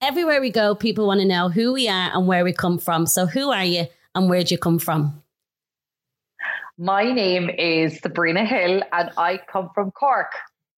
Everywhere we go, people want to know who we are and where we come from. So, who are you and where do you come from? My name is Sabrina Hill and I come from Cork.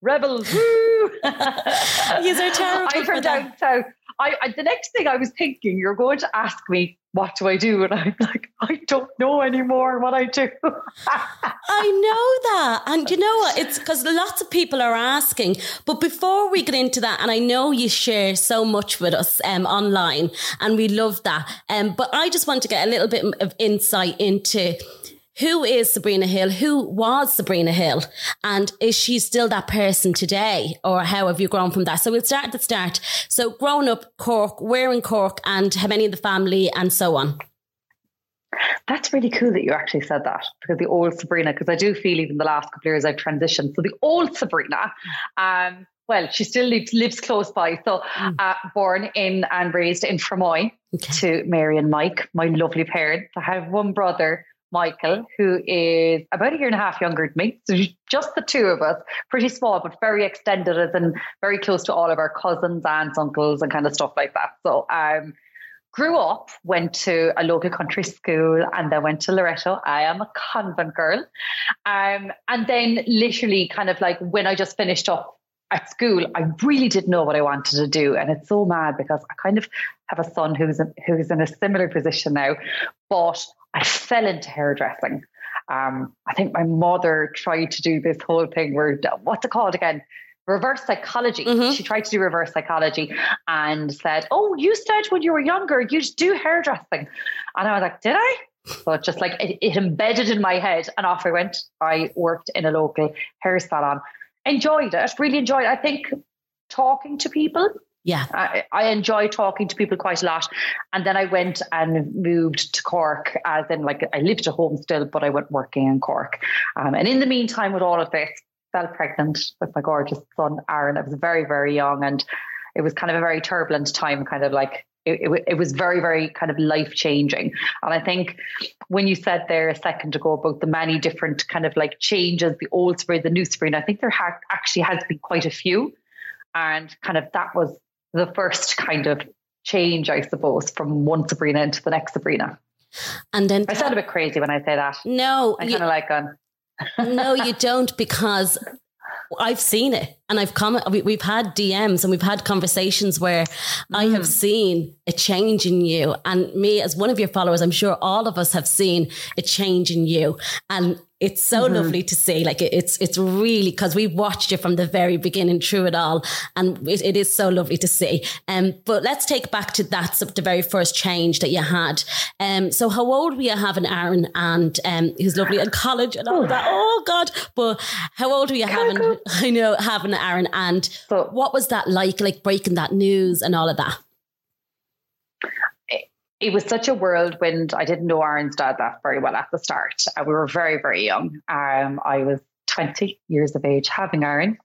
Rebels. Woo! Terrible. I'm from down south. I, I, the next thing I was thinking, you're going to ask me, what do I do? And I'm like, I don't know anymore what I do. I know that. And you know what? It's because lots of people are asking. But before we get into that, and I know you share so much with us um, online, and we love that. Um, but I just want to get a little bit of insight into who is Sabrina Hill? Who was Sabrina Hill? And is she still that person today? Or how have you grown from that? So we'll start at the start. So growing up Cork, where in Cork and how many in the family and so on? That's really cool that you actually said that because the old Sabrina, because I do feel even the last couple of years I've transitioned. So the old Sabrina, um, well, she still lives, lives close by. So, mm. uh, born in and raised in Fermoy okay. to Mary and Mike, my lovely parents. I have one brother Michael, who is about a year and a half younger than me. So just the two of us, pretty small, but very extended as in very close to all of our cousins, aunts, uncles, and kind of stuff like that. So um grew up, went to a local country school, and then went to Loreto. I am a convent girl. Um, and then literally kind of like when I just finished up at school, I really didn't know what I wanted to do. And it's so mad because I kind of have a son who's in, who's in a similar position now, but I fell into hairdressing. Um, I think my mother tried to do this whole thing where, what's it called again? Reverse psychology. Mm-hmm. She tried to do reverse psychology and said, Oh, you said when you were younger, you would do hairdressing. And I was like, Did I? So just like it, it embedded in my head and off I went. I worked in a local hair salon. Enjoyed it, really enjoyed it. I think talking to people yeah. I, I, enjoy talking to people quite a lot. And then I went and moved to Cork, as in, like, I lived at home still, but I went working in Cork. Um, and in the meantime, with all of this, fell pregnant with my gorgeous son, Aaron. I was very, very young. And it was kind of a very turbulent time, kind of like it, it, it, was very, very kind of life changing. And I think when you said there a second ago about the many different kind of like changes, the old spring, the new spring, I think there ha- actually has been quite a few. And kind of that was the first kind of change, I suppose, from one Sabrina into the next Sabrina. And then I sound a bit crazy when I say that. No, I kind of like on. no, you don't, because I've seen it, and I've come. We've had DMs and we've had conversations where mm. I have mm. seen a change in you, and me as one of your followers, I'm sure all of us have seen a change in you, and it's so mm-hmm. lovely to see. Like it's it's really because we watched you from the very beginning through it all, and it, it is so lovely to see. Um, but let's take back to that of the very first change that you had. Um, so how old were you having Aaron and um, who's lovely in college and all that? Oh God! But how old were you having? I know having Aaron and but, what was that like? Like breaking that news and all of that it was such a whirlwind. I didn't know Aaron's dad that very well at the start. Uh, we were very, very young. Um, I was 20 years of age having Aaron.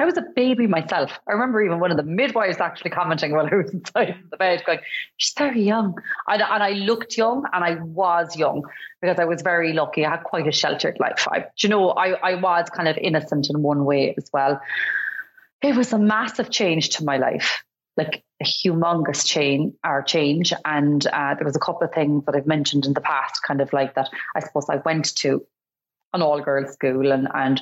I was a baby myself. I remember even one of the midwives actually commenting while I was inside the bed, going, "She's very young," and, and, I looked young, and I was young because I was very lucky. I had quite a sheltered life. I, you know, I, I was kind of innocent in one way as well. It was a massive change to my life like a humongous chain or change. And uh, there was a couple of things that I've mentioned in the past, kind of like that. I suppose I went to an all girls school, and and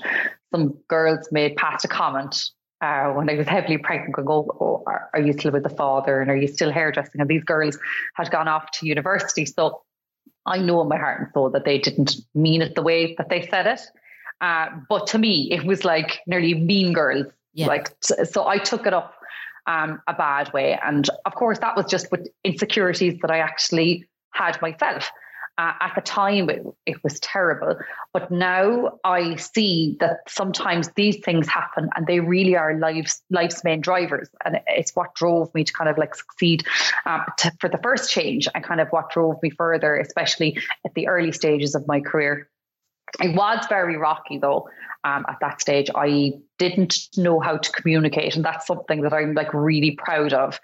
some girls made past a comment uh, when I was heavily pregnant, going, oh, oh, are you still with the father? And are you still hairdressing? And these girls had gone off to university. So I know in my heart and soul that they didn't mean it the way that they said it. Uh, but to me, it was like nearly mean girls. Yeah. Like, so I took it up um, a bad way. And of course, that was just with insecurities that I actually had myself. Uh, at the time, it, it, was terrible. But now I see that sometimes these things happen and they really are life's, life's main drivers. And it's what drove me to kind of like succeed um, to, for the first change and kind of what drove me further, especially at the early stages of my career. It was very rocky though. Um, at that stage, I didn't know how to communicate, and that's something that I'm like really proud of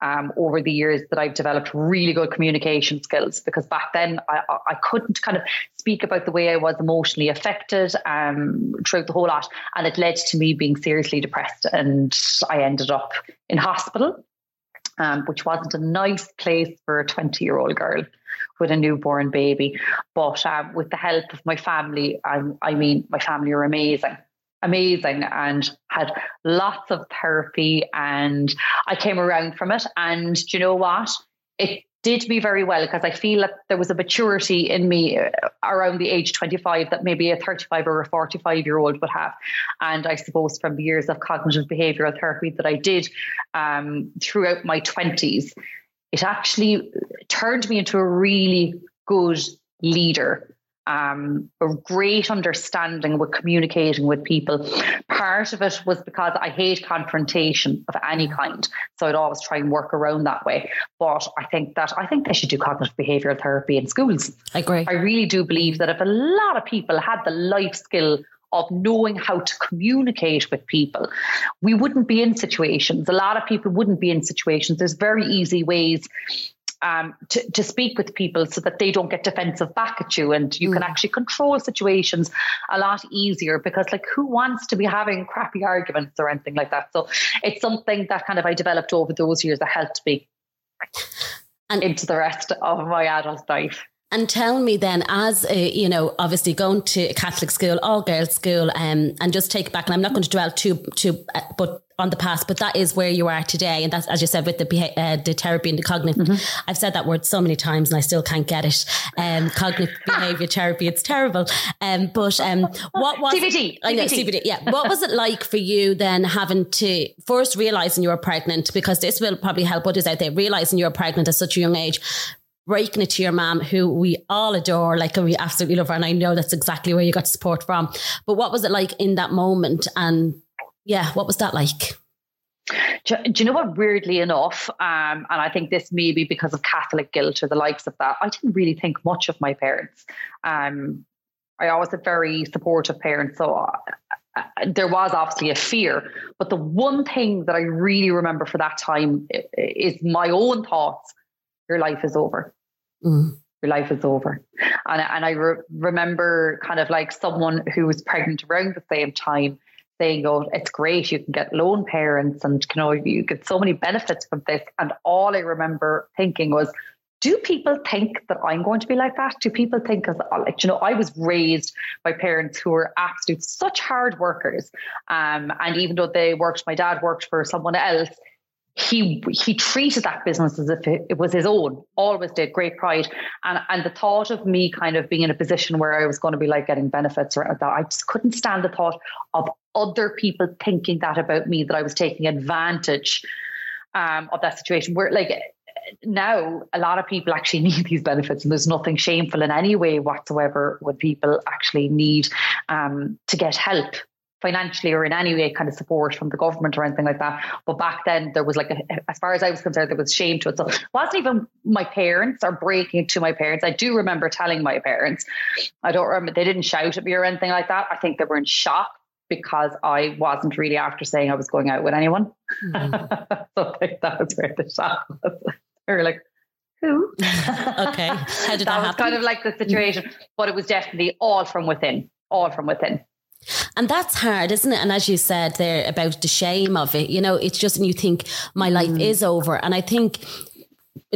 um, over the years that I've developed really good communication skills because back then I, I couldn't kind of speak about the way I was emotionally affected um, throughout the whole lot. And it led to me being seriously depressed. And I ended up in hospital, um, which wasn't a nice place for a 20 year old girl with a newborn baby. But um, with the help of my family, I, I mean, my family are amazing amazing and had lots of therapy and I came around from it. And do you know what? It did me very well because I feel that there was a maturity in me uh, around the age 25 that maybe a 35 or a 45 year old would have. And I suppose from the years of cognitive behavioral therapy that I did um, throughout my 20s, it actually turned me into a really good leader um, a great understanding with communicating with people. Part of it was because I hate confrontation of any kind, so I'd always try and work around that way. But I think that I think they should do cognitive behavioural therapy in schools. I agree. I really do believe that if a lot of people had the life skill of knowing how to communicate with people. We wouldn't be in situations. A lot of people wouldn't be in situations. There's very easy ways um, to, to speak with people so that they don't get defensive back at you and you mm. can actually control situations a lot easier because like who wants to be having crappy arguments or anything like that so it's something that kind of i developed over those years that helped me and into the rest of my adult life and tell me then, as a, you know, obviously going to a Catholic school, all girls school, um, and just take it back. And I'm not going to dwell too, too, uh, but on the past, but that is where you are today. And that's, as you said, with the, uh, the therapy and the cognitive, mm-hmm. I've said that word so many times and I still can't get it. Um, cognitive behavior therapy, it's terrible. Um, but, um, what was, CBT, I know, CBT. Yeah. What was it like for you then having to first realizing you were pregnant? Because this will probably help others out there, realizing you're pregnant at such a young age, breaking it to your mom, who we all adore, like we absolutely love her. And I know that's exactly where you got support from. But what was it like in that moment? And yeah, what was that like? Do, do, you know what? Weirdly enough, um, and I think this may be because of Catholic guilt or the likes of that, I didn't really think much of my parents. Um, I always had very supportive parents, so uh, uh, there was obviously a fear. But the one thing that I really remember for that time is my own thoughts: your life is over. Mm. Your life is over, and and I re- remember kind of like someone who was pregnant around the same time saying, "Oh, it's great! You can get lone parents, and you know you get so many benefits from this." And all I remember thinking was, "Do people think that I'm going to be like that? Do people think because like you know I was raised by parents who were absolute such hard workers, um, and even though they worked, my dad worked for someone else." He he treated that business as if it, was his own. Always did great pride, and and the thought of me kind of being in a position where I was going to be like getting benefits or that, I just couldn't stand the thought of other people thinking that about me that I was taking advantage um, of that situation. Where like now a lot of people actually need these benefits and there's nothing shameful in any way whatsoever when people actually need um, to get help financially or in any way kind of support from the government or anything like that. But back then there was like, a, as far as I was concerned, there was shame to it. So it wasn't even my parents or breaking to my parents. I do remember telling my parents, I don't remember, they didn't shout at me or anything like that. I think they were in shock because I wasn't really after saying I was going out with anyone. Mm-hmm. so that was where the shock was. they were like, who? okay. How did that, that was happen? kind of like the situation, but it was definitely all from within, all from within. And that's hard, isn't it? And as you said there about the shame of it, you know, it's just, and you think my life mm. is over. And I think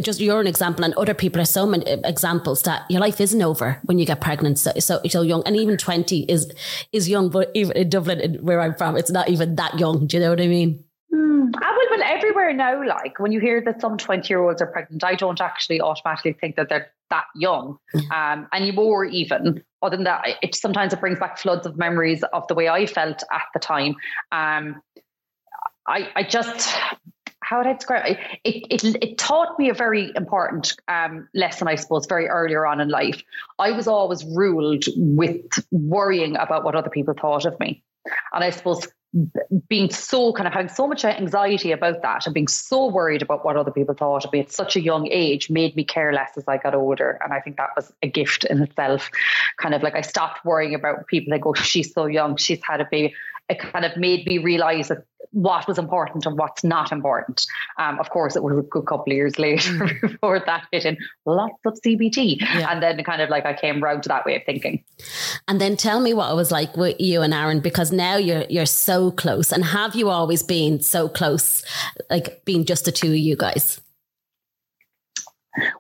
just you're an example, and other people are so many examples that your life isn't over when you get pregnant so so, so young, and even twenty is is young. But even in Dublin, where I'm from, it's not even that young. Do you know what I mean? Mm, I will, well, everywhere now, like when you hear that some 20 year olds are pregnant, I don't actually automatically think that they're that young um, anymore, even. Other than that, it sometimes it brings back floods of memories of the way I felt at the time. Um, I, I just, how would I describe it? It, it, it taught me a very important um, lesson, I suppose, very earlier on in life. I was always ruled with worrying about what other people thought of me. And I suppose being so kind of having so much anxiety about that and being so worried about what other people thought of me at such a young age made me care less as I got older. And I think that was a gift in itself. Kind of like I stopped worrying about people that go, she's so young, she's had a baby. It kind of made me realize that what was important and what's not important. Um, of course, it was a good couple of years later mm. before that hit in lots of CBT. Yeah. And then kind of like I came round to that way of thinking. And then tell me what it was like with you and Aaron, because now you're you're so close. And have you always been so close, like being just the two of you guys?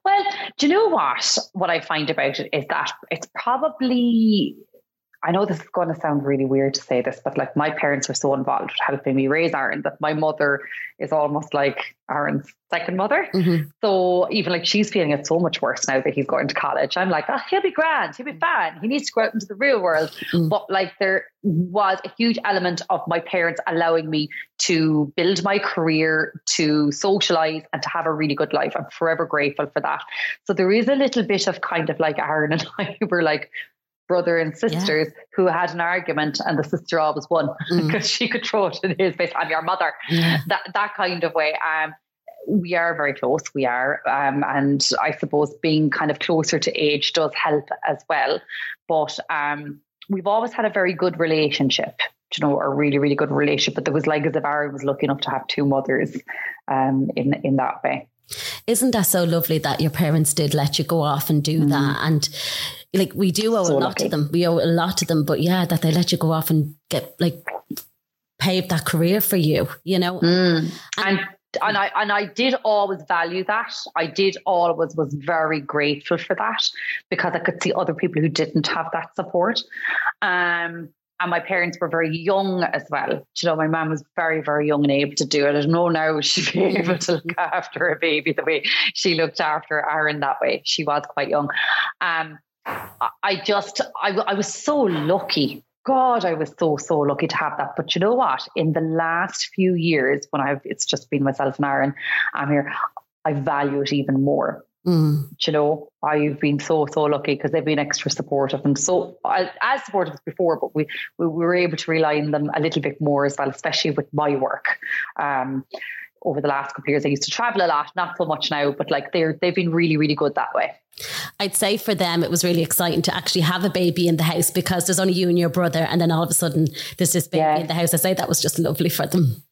Well, do you know what? What I find about it is that it's probably I know this is going to sound really weird to say this, but like my parents were so involved with helping me raise Aaron that my mother is almost like Aaron's second mother. Mm-hmm. So even like she's feeling it so much worse now that he's going to college. I'm like, oh, he'll be grand, he'll be fine. He needs to go out into the real world. Mm-hmm. But like there was a huge element of my parents allowing me to build my career, to socialize, and to have a really good life. I'm forever grateful for that. So there is a little bit of kind of like Aaron and I were like brother and sisters yeah. who had an argument and the sister always won because mm. she could throw it in his face. I'm your mother. Yeah. That that kind of way. Um, we are very close. We are, um, and I suppose being kind of closer to age does help as well. But um, we've always had a very good relationship. You know, a really, really good relationship. But there was like as if Aaron was lucky enough to have two mothers um, in in that way. Isn't that so lovely that your parents did let you go off and do mm. that? And like we do owe so a lot lucky. to them. We owe a lot to them, but yeah, that they let you go off and get like pave that career for you, you know? Mm. And, and and I and I did always value that. I did always was very grateful for that because I could see other people who didn't have that support. Um, and my parents were very young as well. You know, my mom was very, very young and able to do it. I know now she'd be able to look after a baby the way she looked after Aaron that way. She was quite young. Um, I just, I, I was so lucky. God, I was so, so lucky to have that. But you know what? In the last few years, when I've, it's just been myself and Aaron, I'm here, I value it even more. Mm. You know, I've been so so lucky because they've been extra supportive and so as supportive as before, but we, we were able to rely on them a little bit more as well, especially with my work. Um, over the last couple of years, I used to travel a lot, not so much now, but like they're they've been really really good that way. I'd say for them, it was really exciting to actually have a baby in the house because there's only you and your brother, and then all of a sudden there's this baby yeah. in the house. I say that was just lovely for them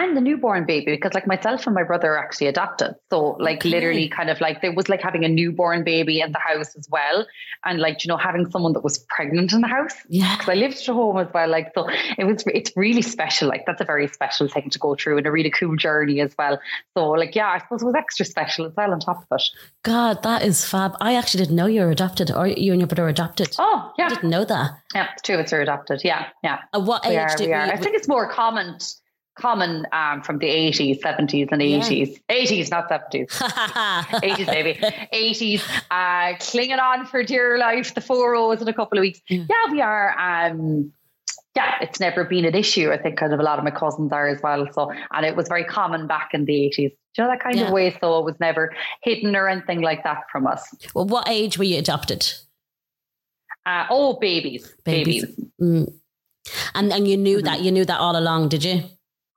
and the newborn baby because like myself and my brother are actually adopted. So like okay. literally kind of like there was like having a newborn baby in the house as well. And like you know having someone that was pregnant in the house. Yeah. Because i lived at home as well like so it was it's really special. Like that's a very special thing to go through and a really cool journey as well. So like yeah i suppose it was extra special as well on top of it. God that is fab. I actually didn't know you were adopted or you and your brother were adopted. Oh yeah. I didn't know that. Yeah two of us are adopted. Yeah yeah. At what age we are, did we are. i think it's more common common um, from the 80s, 70s, and 80s. Yeah. 80s, not 70s. 80s, maybe. 80s. Uh, clinging on for dear life, the four O's in a couple of weeks. Mm. Yeah, we are. Um, yeah, it's never been an issue. I think kind of a lot of my cousins are as well. So, and it was very common back in the 80s. Do you know that kind yeah. of way? So it was never hidden or anything like that from us. Well, what age were you adopted? Uh, oh, babies. Babies. babies. Mm. And and you knew mm-hmm. that you knew that all along, did you?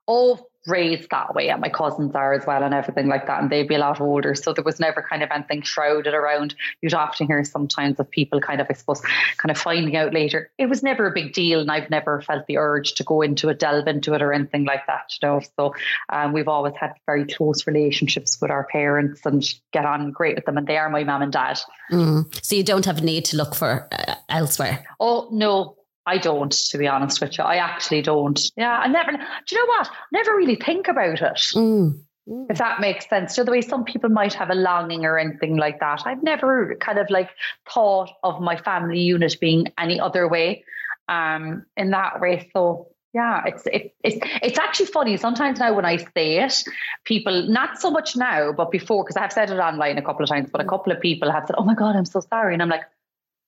All raised that way and my cousins are as well and everything like that and they'd be a lot older so there was never kind of anything shrouded around. You'd often hear sometimes of people kind of I suppose kind of finding out later. It was never a big deal and I've never felt the urge to go into it delve into it or anything like that you know. So um, we've always had very close relationships with our parents and get on great with them and they are my mum and dad. Mm. so you don't have a need to look for uh, elsewhere? Oh no I don't, to be honest with you. I actually don't. Yeah, I never. Do you know what? Never really think about it. Mm. Mm. If that makes sense. So the way some people might have a longing or anything like that. I've never kind of like thought of my family unit being any other way um in that way. So yeah, it's it, it's it's actually funny. Sometimes now when I say it, people not so much now, but before because I've said it online a couple of times, but a couple of people have said, "Oh my god, I'm so sorry," and I'm like,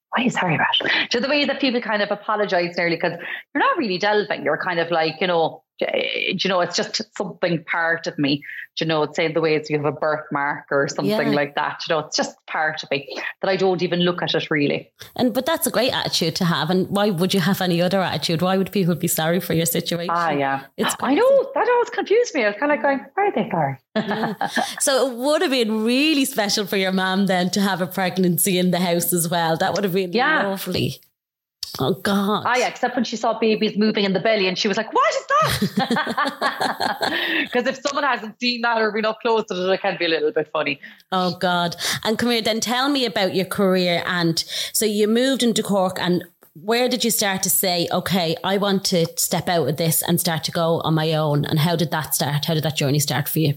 why you sorry about? To the way that people kind of apologize nearly because you're not really delving. You're kind of like, you know, you know, it's just something part of me. you know, it's saying the way it's you have a birthmark or something yeah. like that. You know, it's just part of me that I don't even look at it really. And but that's a great attitude to have. And why would you have any other attitude? Why would people be sorry for your situation? Ah, yeah, it's I know that always confused me. I was kind of like going, why are they sorry? yeah. So it would have been really special for your mom then to have a pregnancy in the house as well. That would have been yeah. lovely. Oh God! Ah, yeah. Except when she saw babies moving in the belly, and she was like, "What is that?" Because if someone hasn't seen that or been up close to it, it can be a little bit funny. Oh God! And come here, then tell me about your career. And so you moved into Cork, and where did you start to say, "Okay, I want to step out of this and start to go on my own"? And how did that start? How did that journey start for you?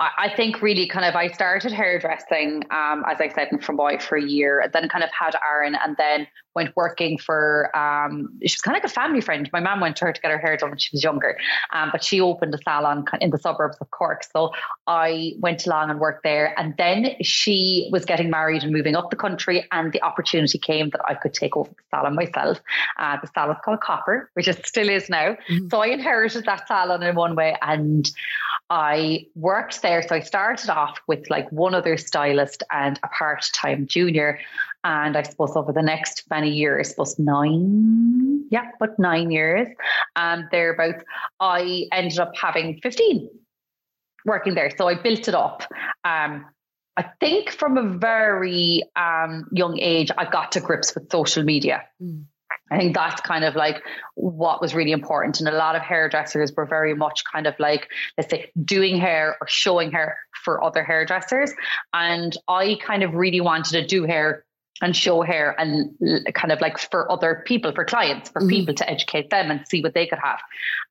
I think really kind of I started hairdressing, um, as I said, in Fermoy for a year, then kind of had Aaron, and then went working for um, she was kind of like a family friend. My mom went to her to get her hair done when she was younger, um, but she opened a salon in the suburbs of Cork. So I went along and worked there, and then she was getting married and moving up the country, and the opportunity came that I could take over the salon myself. Uh, the salon's called Copper, which it still is now. Mm-hmm. So I inherited that salon in one way, and I worked there. So I started off with like one other stylist and a part-time junior and I suppose over the next many years, I suppose nine, yeah, but nine years, and um, thereabouts, I ended up having 15 working there. So I built it up. Um, I think from a very um, young age, I got to grips with social media. Mm. I think that's kind of like what was really important. And a lot of hairdressers were very much kind of like, let's say, doing hair or showing hair for other hairdressers. And I kind of really wanted to do hair and show hair and kind of like for other people, for clients, for mm-hmm. people to educate them and see what they could have.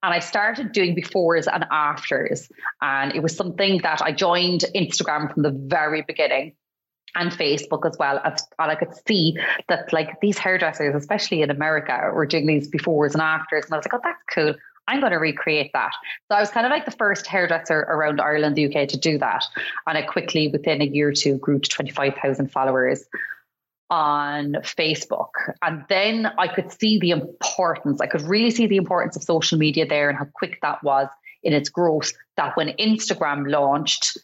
And I started doing befores and afters. And it was something that I joined Instagram from the very beginning and Facebook as well. As, And I could see that like these hairdressers, especially in America, were doing these befores and afters. And I was like, oh, that's cool. I'm going to recreate that. So I was kind of like the first hairdresser around Ireland, the UK to do that. And I quickly, within a year or two, grew to 25,000 followers on Facebook. And then I could see the importance, I could really see the importance of social media there and how quick that was in its growth. That when Instagram launched,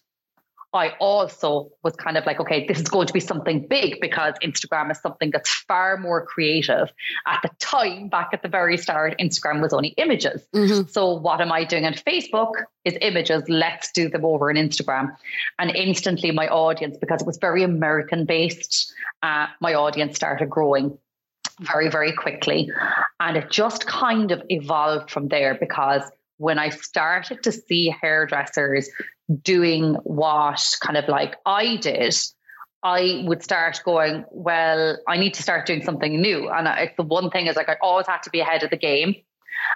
I also was kind of like, okay, this is going to be something big because Instagram is something that's far more creative. At the time, back at the very start, Instagram was only images. Mm-hmm. So, what am I doing on Facebook? Is images. Let's do them over on Instagram. And instantly, my audience, because it was very American based, uh, my audience started growing very, very quickly. And it just kind of evolved from there because when I started to see hairdressers doing what kind of like I did, I would start going, well, I need to start doing something new. And I, the one thing is like I always had to be ahead of the game.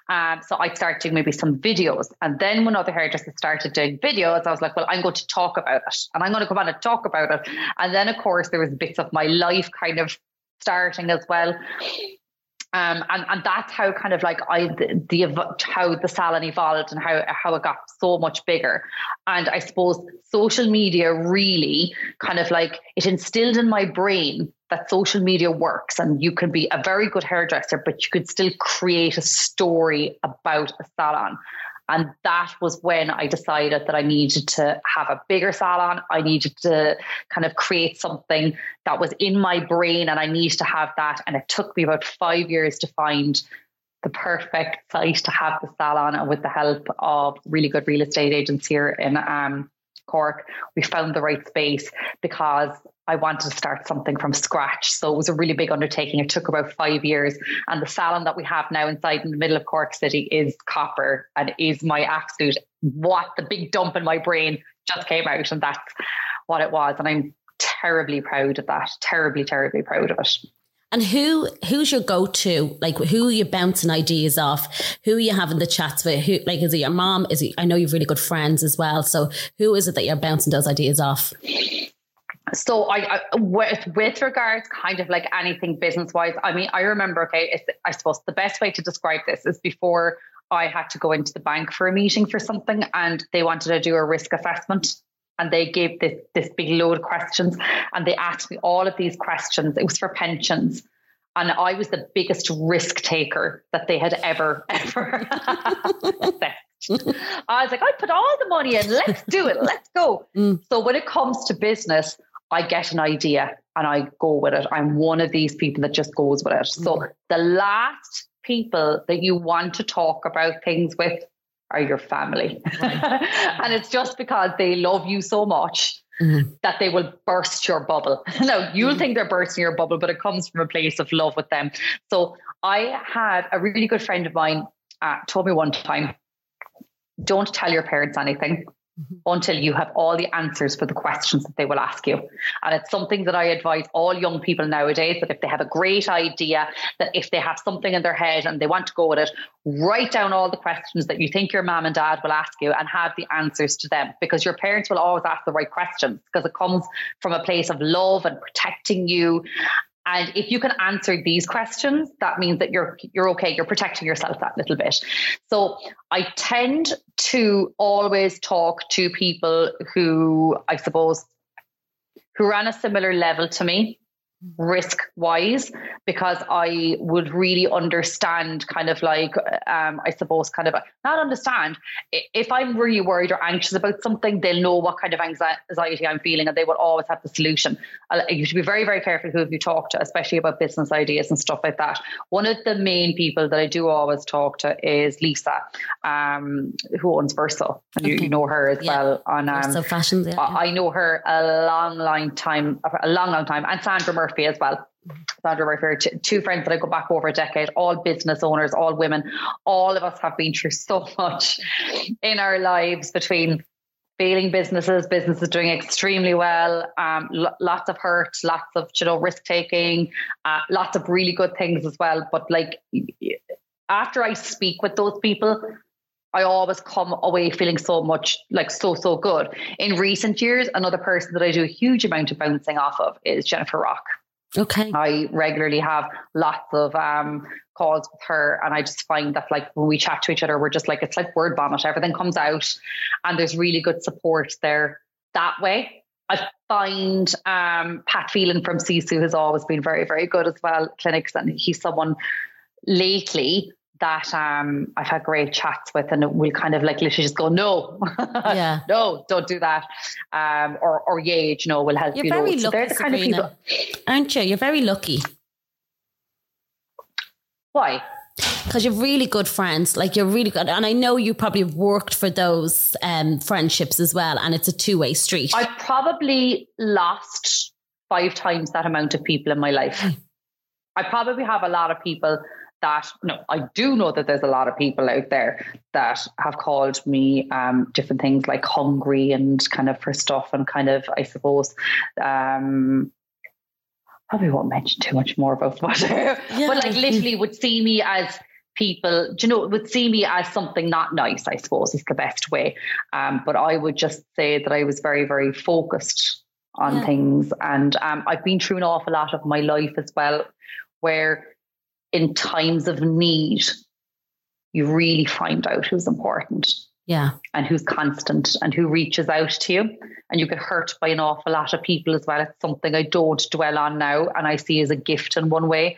Um, so I'd start doing maybe some videos. And then when other hairdressers started doing videos, I was like, well, I'm going to talk about it and I'm going to come on and talk about it. And then, of course, there was bits of my life kind of starting as well. Um, and and that's how kind of like I the, the how the salon evolved and how how it got so much bigger. And I suppose social media really kind of like it instilled in my brain that social media works and you can be a very good hairdresser, but you could still create a story about a salon. And that was when I decided that I needed to have a bigger salon. I needed to kind of create something that was in my brain and I needed to have that. And it took me about five years to find the perfect site to have the salon and with the help of really good real estate agents here in um, Cork, we found the right space because I wanted to start something from scratch. So it was a really big undertaking. It took about five years. And the salon that we have now inside in the middle of Cork City is copper and is my absolute what the big dump in my brain just came out. And that's what it was. And I'm terribly proud of that. Terribly, terribly proud of it. And who who's your go to? Like who you bouncing ideas off? Who you having the chats with? Who like is it your mom? Is it I know you've really good friends as well. So who is it that you're bouncing those ideas off? So I, I with, with regards kind of like anything business wise, I mean I remember okay, I suppose the best way to describe this is before I had to go into the bank for a meeting for something and they wanted to do a risk assessment and they gave this this big load of questions and they asked me all of these questions. It was for pensions. And I was the biggest risk taker that they had ever, ever I was like, I put all the money in, let's do it, let's go. Mm. So when it comes to business, I get an idea and I go with it. I'm one of these people that just goes with it. So mm. the last people that you want to talk about things with are your family. Right. and it's just because they love you so much mm-hmm. that they will burst your bubble. now, you'll mm-hmm. think they're bursting your bubble, but it comes from a place of love with them. So I had a really good friend of mine uh, told me one time, don't tell your parents anything. Mm-hmm. until you have all the answers for the questions that they will ask you. And it's something that I advise all young people nowadays that if they have a great idea, that if they have something in their head and they want to go with it, write down all the questions that you think your mom and dad will ask you and have the answers to them because your parents will always ask the right questions because it comes from a place of love and protecting you and if you can answer these questions, that means that you're you're okay. You're protecting yourself that little bit. So I tend to always talk to people who I suppose who are on a similar level to me risk wise because I would really understand kind of like um, I suppose kind of not understand if I'm really worried or anxious about something they'll know what kind of anxiety I'm feeling and they will always have the solution you should be very very careful who you talk to especially about business ideas and stuff like that one of the main people that I do always talk to is Lisa um, who owns Verso and okay. you, you, know her as yeah. well on um, Verso Fashions yeah. I know her a long long time a long long time and Sandra Murphy Murphy as well. Sandra Murphy, two friends that I go back over a decade, all business owners, all women. All of us have been through so much in our lives between failing businesses, businesses doing extremely well, um, lots of hurt, lots of you know risk taking, uh, lots of really good things as well. But like after I speak with those people, I always come away feeling so much like so so good. In recent years, another person that I do a huge amount of bouncing off of is Jennifer Rock. Okay. I regularly have lots of um, calls with her, and I just find that like when we chat to each other, we're just like it's like word vomit. Everything comes out, and there's really good support there that way. I find um, Pat Phelan from Sisu has always been very, very good as well. Clinics, and he's someone lately that um, I've had great chats with, and we'll kind of like literally just go, no, yeah, no, don't do that, um, or or yeah, you know, will help You're you. Very lucky, they're the kind Sabrina. of people, aren't you? You're very lucky. Why? Because you're really good friends, like you're really good, and I know you probably worked for those um, friendships as well, and it's a two way street. I probably lost five times that amount of people in my life. I probably have a lot of people that no, I do know that there's a lot of people out there that have called me um, different things like hungry and kind of for stuff and kind of I suppose um, probably won't mention too much more about what, yeah. but like literally would see me as people, you know, would see me as something not nice. I suppose is the best way. Um, but I would just say that I was very very focused on yeah. things, and um, I've been through an awful lot of my life as well, where in times of need, you really find out who's important. Yeah. And who's constant and who reaches out to you. And you get hurt by an awful lot of people as well. It's something I don't dwell on now and I see as a gift in one way.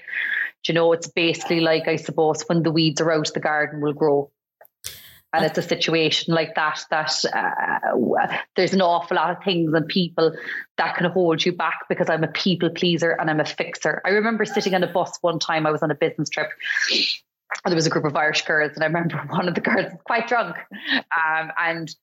Do you know, it's basically like, I suppose, when the weeds are out, the garden will grow and it's a situation like that that uh, there's an awful lot of things and people that can hold you back because I'm a people pleaser and I'm a fixer. I remember sitting on a bus one time. I was on a business trip. And there was a group of Irish girls, and I remember one of the girls was quite drunk, um, and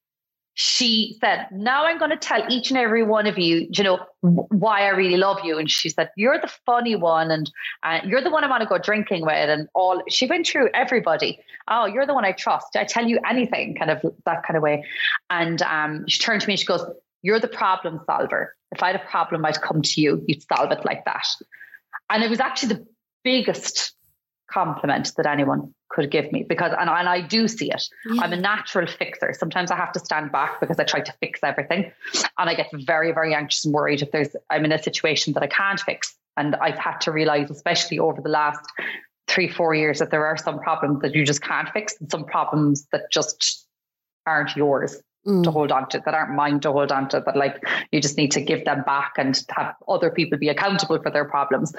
she said, Now I'm going to tell each and every one of you, you know, why I really love you. And she said, You're the funny one, and uh, you're the one I want to go drinking with. And all she went through everybody. Oh, you're the one I trust. I tell you anything, kind of that kind of way. And um, she turned to me she goes, You're the problem solver. If I had a problem, I'd come to you. You'd solve it like that. and it was actually the biggest compliment that anyone could give me because and, and I do see it. Yeah. I'm a natural fixer. Sometimes I have to stand back because I try to fix everything and I get very, very anxious and worried if there's I'm in a situation that I can't fix. And I've had to realize, especially over the last three, four years, that there are some problems that you just can't fix and some problems that just aren't yours mm. to hold on to, that aren't mine to hold on to, but like you just need to give them back and have other people be accountable for their problems.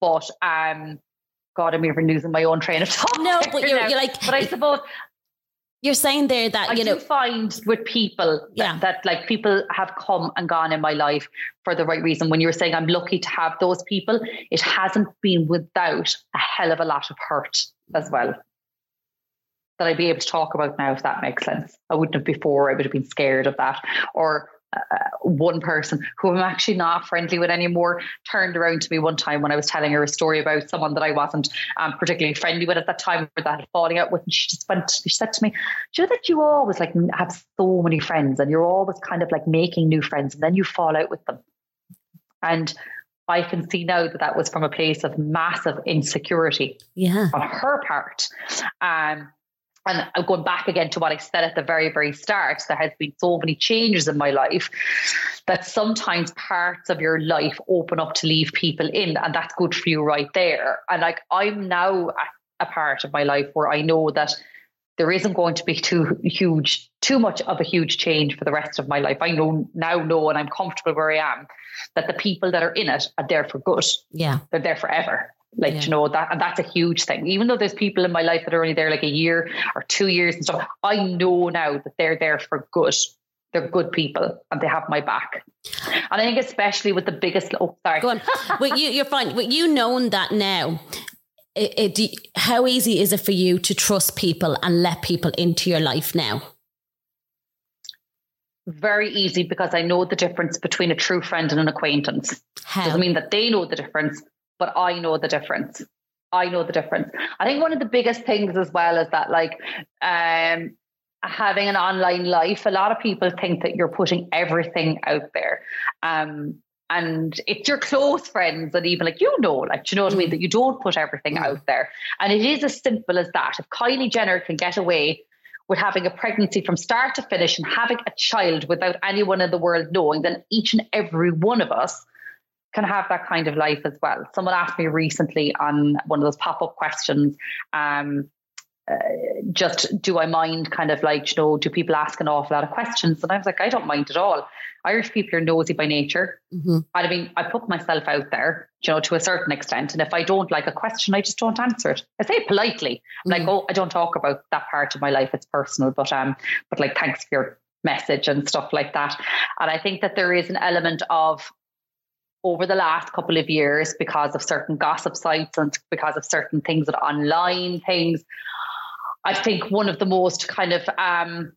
But um God, I'm even losing my own train of thought. No, but you're, you're like, but I suppose you're saying there that I you know find with people yeah. that, that, like people have come and gone in my life for the right reason. When you're saying I'm lucky to have those people, it hasn't been without a hell of a lot of hurt as well. That I'd be able to talk about now, if that makes sense. I wouldn't have before. I would have been scared of that, or uh, one person who I'm actually not friendly with anymore turned around to me one time when I was telling her a story about someone that I wasn't um, particularly friendly with at that time or that had falling out with. And she just went, she said to me, Do you know that you always like have so many friends and you're always kind of like making new friends and then you fall out with them? And I can see now that that was from a place of massive insecurity yeah. on her part. Um, and going back again to what I said at the very, very start. There has been so many changes in my life that sometimes parts of your life open up to leave people in, and that's good for you right there. And like I'm now at a part of my life where I know that there isn't going to be too huge, too much of a huge change for the rest of my life. I know now know and I'm comfortable where I am that the people that are in it are there for good. Yeah. They're there forever. Like, yeah. you know, that and that's a huge thing. Even though there's people in my life that are only there like a year or two years and stuff, I know now that they're there for good. They're good people and they have my back. And I think especially with the biggest oh sorry. Go on. well, you you're fine. Well, you knowing that now, it, it, how easy is it for you to trust people and let people into your life now? Very easy because I know the difference between a true friend and an acquaintance. How? Doesn't mean that they know the difference, but I know the difference. I know the difference. I think one of the biggest things as well is that like um, having an online life, a lot of people think that you're putting everything out there. Um, and it's your close friends and even like you know, like you know what I mean, that you don't put everything mm. out there. And it is as simple as that. If Kylie Jenner can get away with having a pregnancy from start to finish and having a child without anyone in the world knowing, then each and every one of us can have that kind of life as well. Someone asked me recently on one of those pop up questions, um, uh, just do I mind kind of like, you know, do people ask an awful lot of questions? And I was like, I don't mind at all. Irish people are nosy by nature. Mm-hmm. I mean, I put myself out there, you know, to a certain extent. And if I don't like a question, I just don't answer it. I say it politely. Mm-hmm. Like, oh, I don't talk about that part of my life. It's personal. But um, but like thanks for your message and stuff like that. And I think that there is an element of over the last couple of years because of certain gossip sites and because of certain things that online things. I think one of the most kind of um,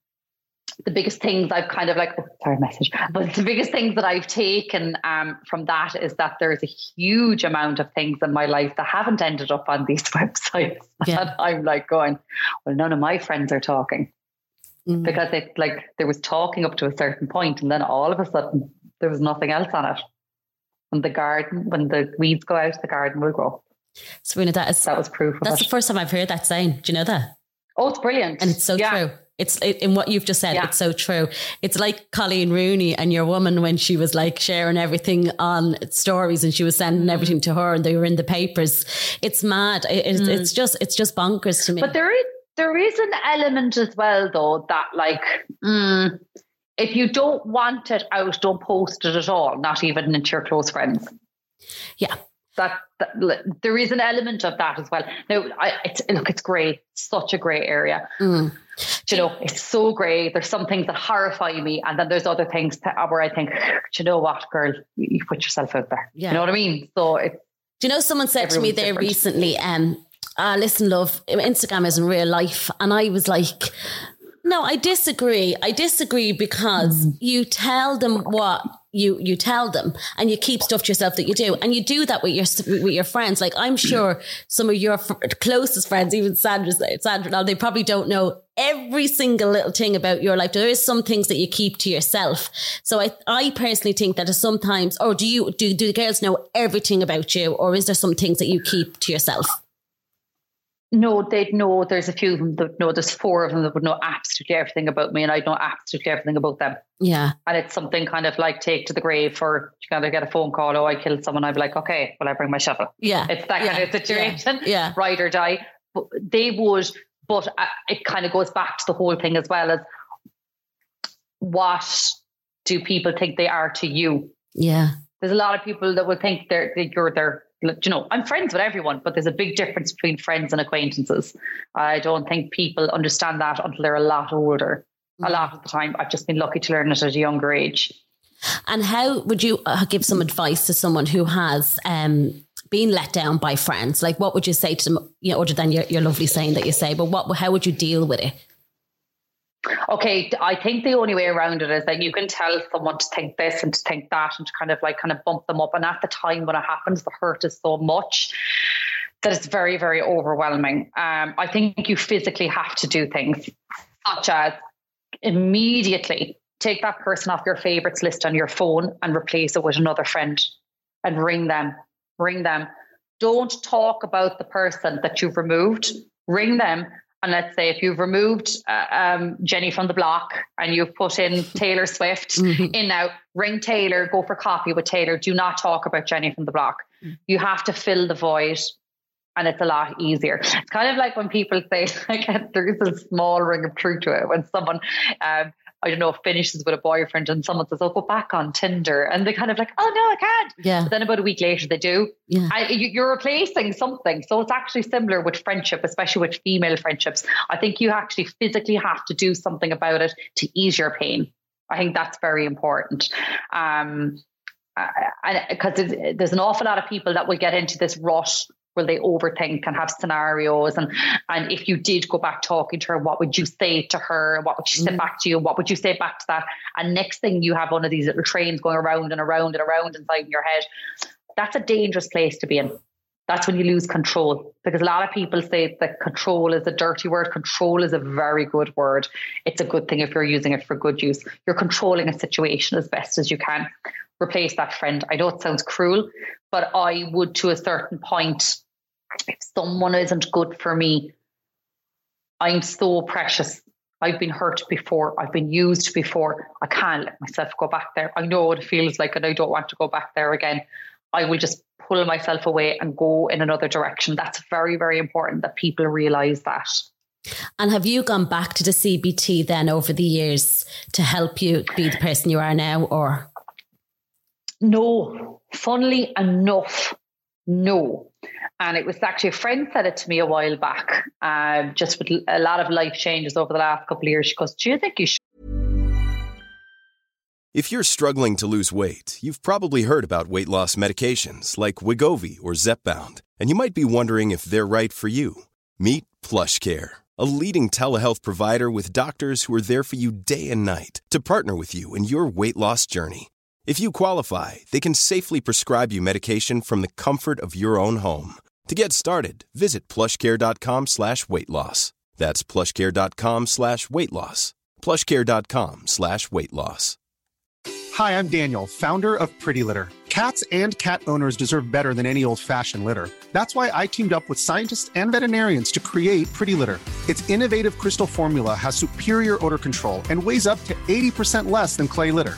the biggest things I've kind of like, oh, sorry, message, but the biggest things that I've taken um, from that is that there's a huge amount of things in my life that haven't ended up on these websites. Yeah. And I'm like going, well, none of my friends are talking. Mm. Because it like there was talking up to a certain point, and then all of a sudden there was nothing else on it when the garden, when the weeds go out, the garden will grow. Serena, that is that was proof. that's the first time I've heard that saying. Do you know that? Oh, it's brilliant, and it's so yeah. true. It's it, in what you've just said. Yeah. It's so true. It's like Coleen Rooney and your woman when she was like sharing everything on stories and she was sending everything to her and they were in the papers. It's mad. It, it's, mm. it's just it's just bonkers to me. But there is there is an element as well though that like mm, if you don't want it out, don't post it at all, not even into your close friends. Yeah. That, that there is an element of that as well. Now, I, it's look, it's great, such a great area. Mm. you know, it's so great. There's some things that horrify me, and then there's other things where I think, you know what, girl, you put yourself out there. Yeah. You know what I mean? So it. Do you know someone said to me there different. recently, um, uh, listen, love, Instagram isn't real life. And I was like, no, I disagree. I disagree because mm. you tell them what you you tell them, and you keep stuff to yourself that you do, and you do that with your with your friends. Like I'm sure some of your closest friends, even Sandra, Sandra, now they probably don't know every single little thing about your life. There is some things that you keep to yourself. So I, I personally think that sometimes, or do you, do, do the girls know everything about you or is there some things that you keep to yourself? No, they'd know. There's a few of them that know. There's four of them that would know absolutely everything about me, and I'd know absolutely everything about them. Yeah, and it's something kind of like take to the grave for you kind of get a phone call. Oh, I killed someone. I'd be like, okay, well, I bring my shovel. Yeah, it's that yeah. kind of situation. Yeah. yeah, ride or die. But they would, but uh, it kind of goes back to the whole thing as well as what do people think they are to you? Yeah, there's a lot of people that would think they're that you're their you know, I'm friends with everyone, but there's a big difference between friends and acquaintances. I don't think people understand that until they're a lot older. Mm. A lot of the time, I've just been lucky to learn it at a younger age. And how would you uh, give some advice to someone who has um, been let down by friends? Like, what would you say to them? You know, other than your, your lovely saying that you say, but what? How would you deal with it? Okay, I think the only way around it is that you can tell someone to think this and to think that and to kind of like kind of bump them up. And at the time when it happens, the hurt is so much that it's very, very overwhelming. Um, I think you physically have to do things such as immediately take that person off your favorites list on your phone and replace it with another friend and ring them, ring them. Don't talk about the person that you've removed. Ring them and let's say if you've removed uh, um, Jenny from the block and you've put in Taylor Swift mm-hmm. in now, ring Taylor, go for coffee with Taylor. Do not talk about Jenny from the block. Mm. You have to fill the void and it's a lot easier. It's kind of like when people say, like, there's a small ring of truth to it when someone um, I don't know, finishes with a boyfriend and someone says, "Oh, go back on Tinder," and they kind of like, "Oh no, I can't." Yeah. But then about a week later, they do. Yeah. I, you're replacing something, so it's actually similar with friendship, especially with female friendships. I think you actually physically have to do something about it to ease your pain. I think that's very important. Um, because there's an awful lot of people that will get into this rut will they overthink and have scenarios? And and if you did go back talking to her what would you say to her? What would she say mm. back to you? What would you say back to that? And next thing you have one of these little trains going around and around and around inside your head. That's a dangerous place to be in. That's when you lose control. Because a lot of people say that control is a dirty word. Control is a very good word. It's a good thing if you're using it for good use. You're controlling a situation as best as you can. Replace that friend. I know it sounds cruel but i would to a certain point if someone isn't good for me, I'm so precious. I've been hurt before. I've been used before. I can't let myself go back there. I know what it feels like and I don't want to go back there again. I will just pull myself away and go in another direction. That's very, very important that people realize that. And have you gone back to the CBT then over the years to help you be the person you are now or? No, funnily enough, no. And it was actually a friend said it to me a while back, um, just with a lot of life changes over the last couple of years. She goes, Do you think you should? If you're struggling to lose weight, you've probably heard about weight loss medications like Wegovy or Zepbound, and you might be wondering if they're right for you. Meet Plush Care, a leading telehealth provider with doctors who are there for you day and night to partner with you in your weight loss journey. If you qualify, they can safely prescribe you medication from the comfort of your own home. To get started, visit plushcare.com slash weight loss. That's plushcare.com slash weight loss. Plushcare.com slash weight loss. Hi, I'm Daniel, founder of Pretty Litter. Cats and cat owners deserve better than any old-fashioned litter. That's why I teamed up with scientists and veterinarians to create Pretty Litter. Its innovative crystal formula has superior odor control and weighs up to 80% less than clay litter.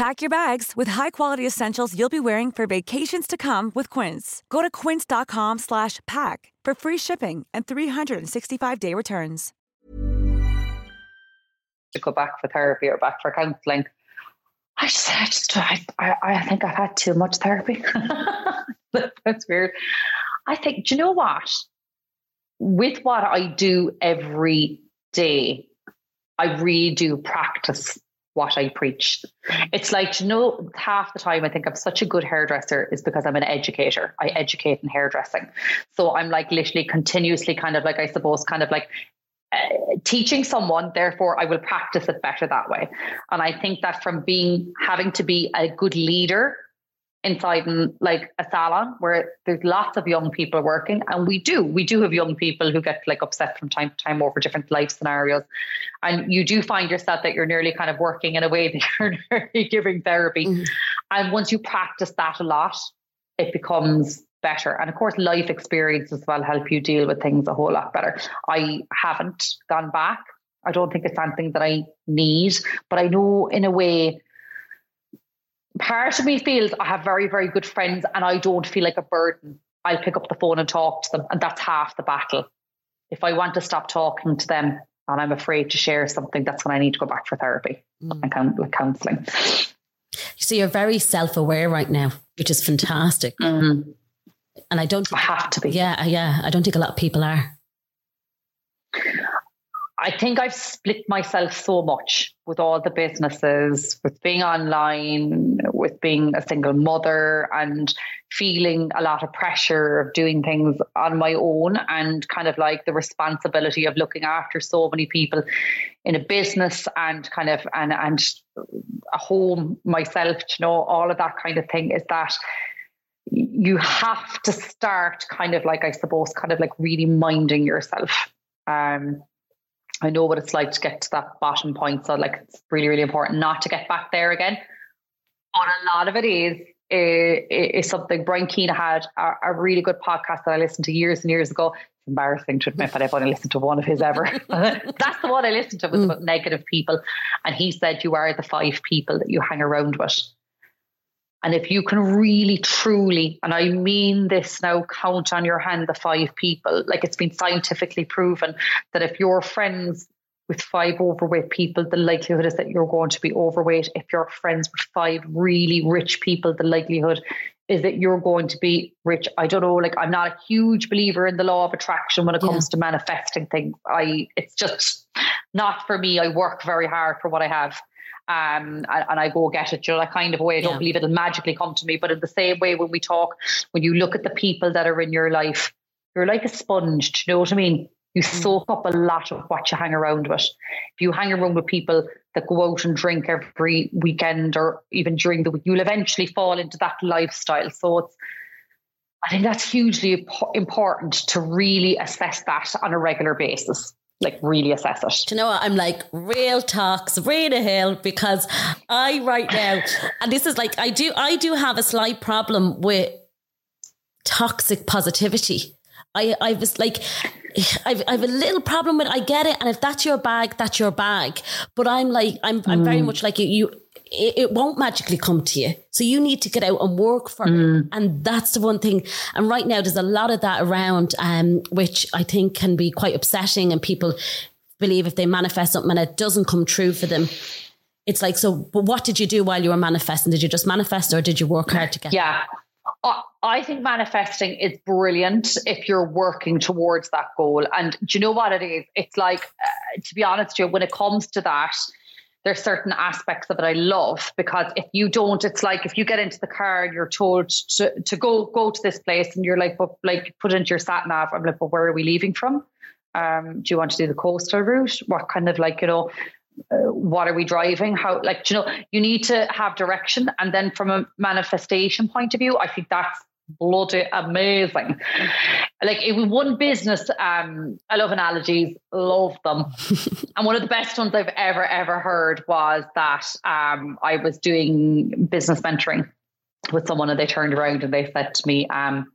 Pack your bags with high-quality essentials you'll be wearing for vacations to come with Quince. Go to quince.com slash pack for free shipping and 365-day returns. To go back for therapy or back for counselling, I just, I just, I, I, I think I've had too much therapy. That's weird. I think, do you know what? With what I do every day, I really do practice what I preach. It's like, you know, half the time I think I'm such a good hairdresser is because I'm an educator. I educate in hairdressing. So I'm like literally continuously kind of like, I suppose, kind of like uh, teaching someone, therefore I will practice it better that way. And I think that from being, having to be a good leader inside in like a salon where there's lots of young people working and we do we do have young people who get like upset from time to time over different life scenarios. And you do find yourself that you're nearly kind of working in a way that you're nearly giving therapy. Mm-hmm. and once you practice that a lot it becomes better. And of course life experiences will help you deal with things a whole lot better. I haven't gone back. I don't think it's something that i need but i know in a way part of me feels I have very, very good friends and I don't feel like a burden. I'll pick up the phone and talk to them, and that's half the battle. If I want to stop talking to them and I'm afraid to share something, that's when I need to go back for therapy mm. and counselling. So you're very self aware right now, which is fantastic. Mm-hmm. And I don't I have to be. Yeah, yeah. I don't think a lot of people are. I think I've split myself so much with all the businesses, with being online, with being a single mother, and feeling a lot of pressure of doing things on my own, and kind of like the responsibility of looking after so many people in a business and kind of and and a home myself, you know, all of that kind of thing. Is that you have to start kind of like I suppose, kind of like really minding yourself. Um, I know what it's like to get to that bottom point. So like it's really, really important not to get back there again. But a lot of it is is, something Brian Keane had a, a, really good podcast that I listened to years and years ago. It's embarrassing to admit that I've only listened to one of his ever. That's the one I listened to was mm. about negative people. And he said you are the five people that you hang around with. And if you can really, truly, and I mean this now, count on your hand the five people, like it's been scientifically proven that if you're friends with five overweight people, the likelihood is that you're going to be overweight. If you're friends with five really rich people, the likelihood is that you're going to be rich. I don't know, like I'm not a huge believer in the law of attraction when it comes yeah. to manifesting things. I it's just not for me. I work very hard for what I have um, and, and, I go get it, you know, that kind of way. I don't yeah. believe it'll magically come to me. But in the same way, when we talk, when you look at the people that are in your life, you're like a sponge. Do you know what I mean? You mm. soak up a lot of what you hang around with. If you hang around with people that go out and drink every weekend or even during the week, you'll eventually fall into that lifestyle. So it's, I think that's hugely important to really assess that on a regular basis like really assess it. Do you know what? I'm like real talk, Sabrina Hill, because I right now, and this is like I do I do have a slight problem with toxic positivity. I I was like I've, I've a little problem with I get it and if that's your bag that's your bag but I'm like I'm I'm mm. very much like you you it, it, won't magically come to you. So you need to get out and work for mm. it. And that's the one thing. And right now, there's a lot of that around, um, which I think can be quite upsetting. And people believe if they manifest something and it doesn't come true for them, it's like, so, but what did you do while you were manifesting? Did you just manifest or did you work hard to get Yeah. I think manifesting is brilliant if you're working towards that goal. And do you know what it is? It's like, uh, to be honest, you, when it comes to that, there's certain aspects of it I love because if you don't, it's like if you get into the car and you're told to, to go go to this place and you're like, but like put into your sat nav. I'm like, but where are we leaving from? Um, do you want to do the coastal route? What kind of like you know, uh, what are we driving? How like you know, you need to have direction, and then from a manifestation point of view, I think that's bloody amazing. Like it was one business. Um, I love analogies, love them. and one of the best ones I've ever ever heard was that um, I was doing business mentoring with someone, and they turned around and they said to me, um,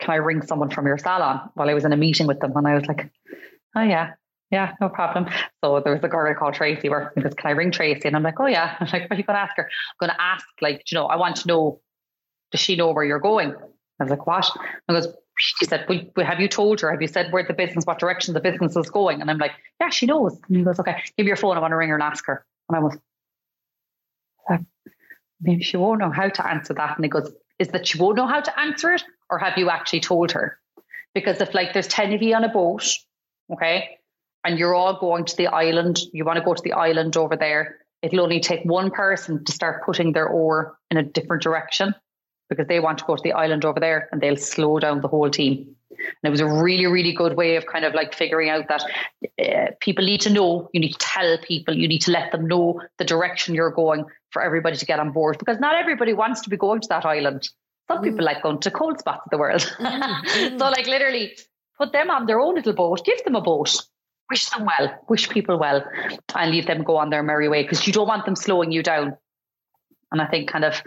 "Can I ring someone from your salon?" While I was in a meeting with them, and I was like, "Oh yeah." Yeah, no problem. So there was a girl called Tracy where he goes, Can I ring Tracy? And I'm like, Oh yeah. I'm like, what are you gonna ask her? I'm gonna ask, like, you know, I want to know does she know where you're going? I was like, what? And goes, she said, have you told her? Have you said where the business, what direction the business is going? And I'm like, yeah, she knows. And he goes, okay, give me your phone. I want to ring her and ask her. And I was, uh, maybe she won't know how to answer that. And he goes, is that she won't know how to answer it? Or have you actually told her? Because if like there's 10 of you on a boat, okay, and you're all going to the island, you want to go to the island over there, it'll only take one person to start putting their oar in a different direction because they want to go to the island over there and they'll slow down the whole team. And it was a really, really good way of kind of like figuring out that uh, people need to know, you need to tell people, you need to let them know the direction you're going for everybody to get on board because not everybody wants to be going to that island. Some mm. people like going to cold spots of the world. Mm. so, like, literally put them on their own little boat, give them a boat, wish them well, wish people well, and leave them go on their merry way because you don't want them slowing you down. And I think kind of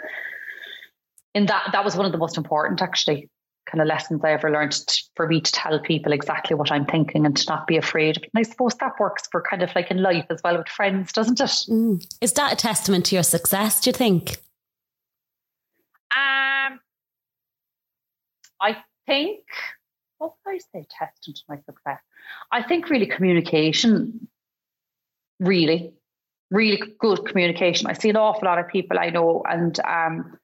in that that was one of the most important actually kind of lessons I ever learned for me to tell people exactly what I'm thinking and to not be afraid. And I suppose that works for kind of like in life as well with friends, doesn't it? Mm. Is that a testament to your success? Do you think? Um, I think. What would I say? Testament to my success. I think really communication. Really, really good communication. I see an awful lot of people I know, and um,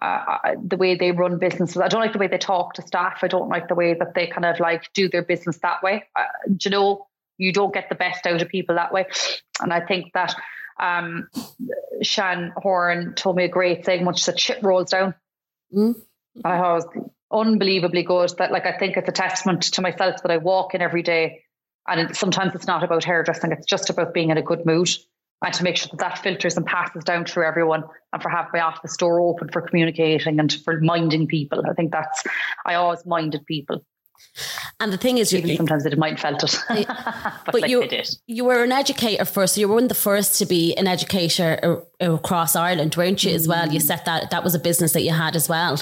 uh, the way they run businesses. I don't like the way they talk to staff. I don't like the way that they kind of like do their business that way. Uh, you know, you don't get the best out of people that way. And I think that um, Shan Horan told me a great thing, much that shit rolls down. Mm. I was unbelievably good. That like I think it's a testament to myself that I walk in every day. And sometimes it's not about hairdressing; it's just about being in a good mood and to make sure that that filters and passes down through everyone and for having my office door open for communicating and for minding people. I think that's, I always minded people. And the thing is, you, sometimes they might felt it, but, but like you you were an educator first. So you were one of the first to be an educator across Ireland, weren't you? As well, you mm. set that that was a business that you had as well.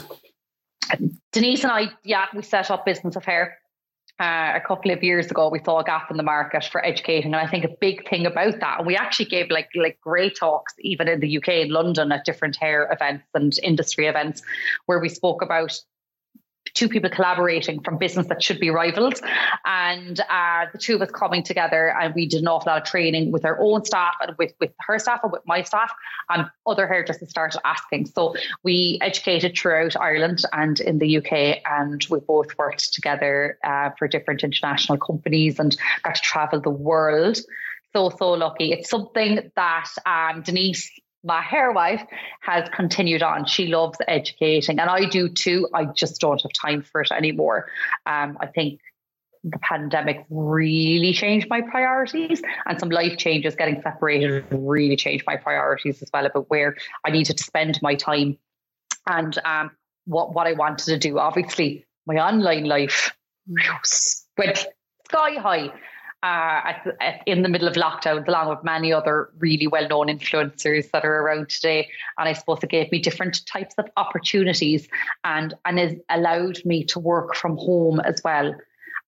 Denise and I, yeah, we set up business of hair uh, a couple of years ago, we saw a gap in the market for educating, and I think a big thing about that, and we actually gave like like great talks even in the UK, in London, at different hair events and industry events, where we spoke about two people collaborating from business that should be rivals. And uh, the two of us coming together and we did an awful lot of training with our own staff and with, with her staff and with my staff. And other hairdressers started asking. So we educated throughout Ireland and in the UK. And we both worked together uh, for different international companies and got to travel the world so so lucky. It's something that um, Denise my hair wife has continued on. She loves educating, and I do too. I just don't have time for it anymore. Um, I think the pandemic really changed my priorities, and some life changes getting separated really changed my priorities as well about where I needed to spend my time and um, what what I wanted to do. Obviously, my online life went sky high at, at, in the middle of lockdowns, along with many other really well known influencers that are around today. And I suppose it gave me different types of opportunities and, and it allowed me to work from home as well.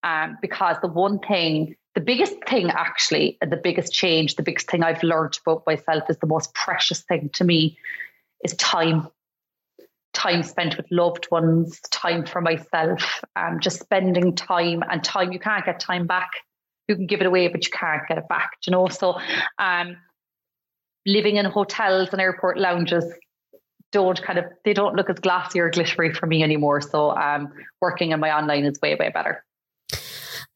Um, because the one thing, the biggest thing actually, the biggest change, the biggest thing I've learned about myself is the most precious thing to me is time time spent with loved ones, time for myself, um, just spending time and time. You can't get time back you can give it away, but you can't get it back. You know, so um, living in hotels and airport lounges don't kind of they don't look as glassy or glittery for me anymore. So um, working in my online is way way better.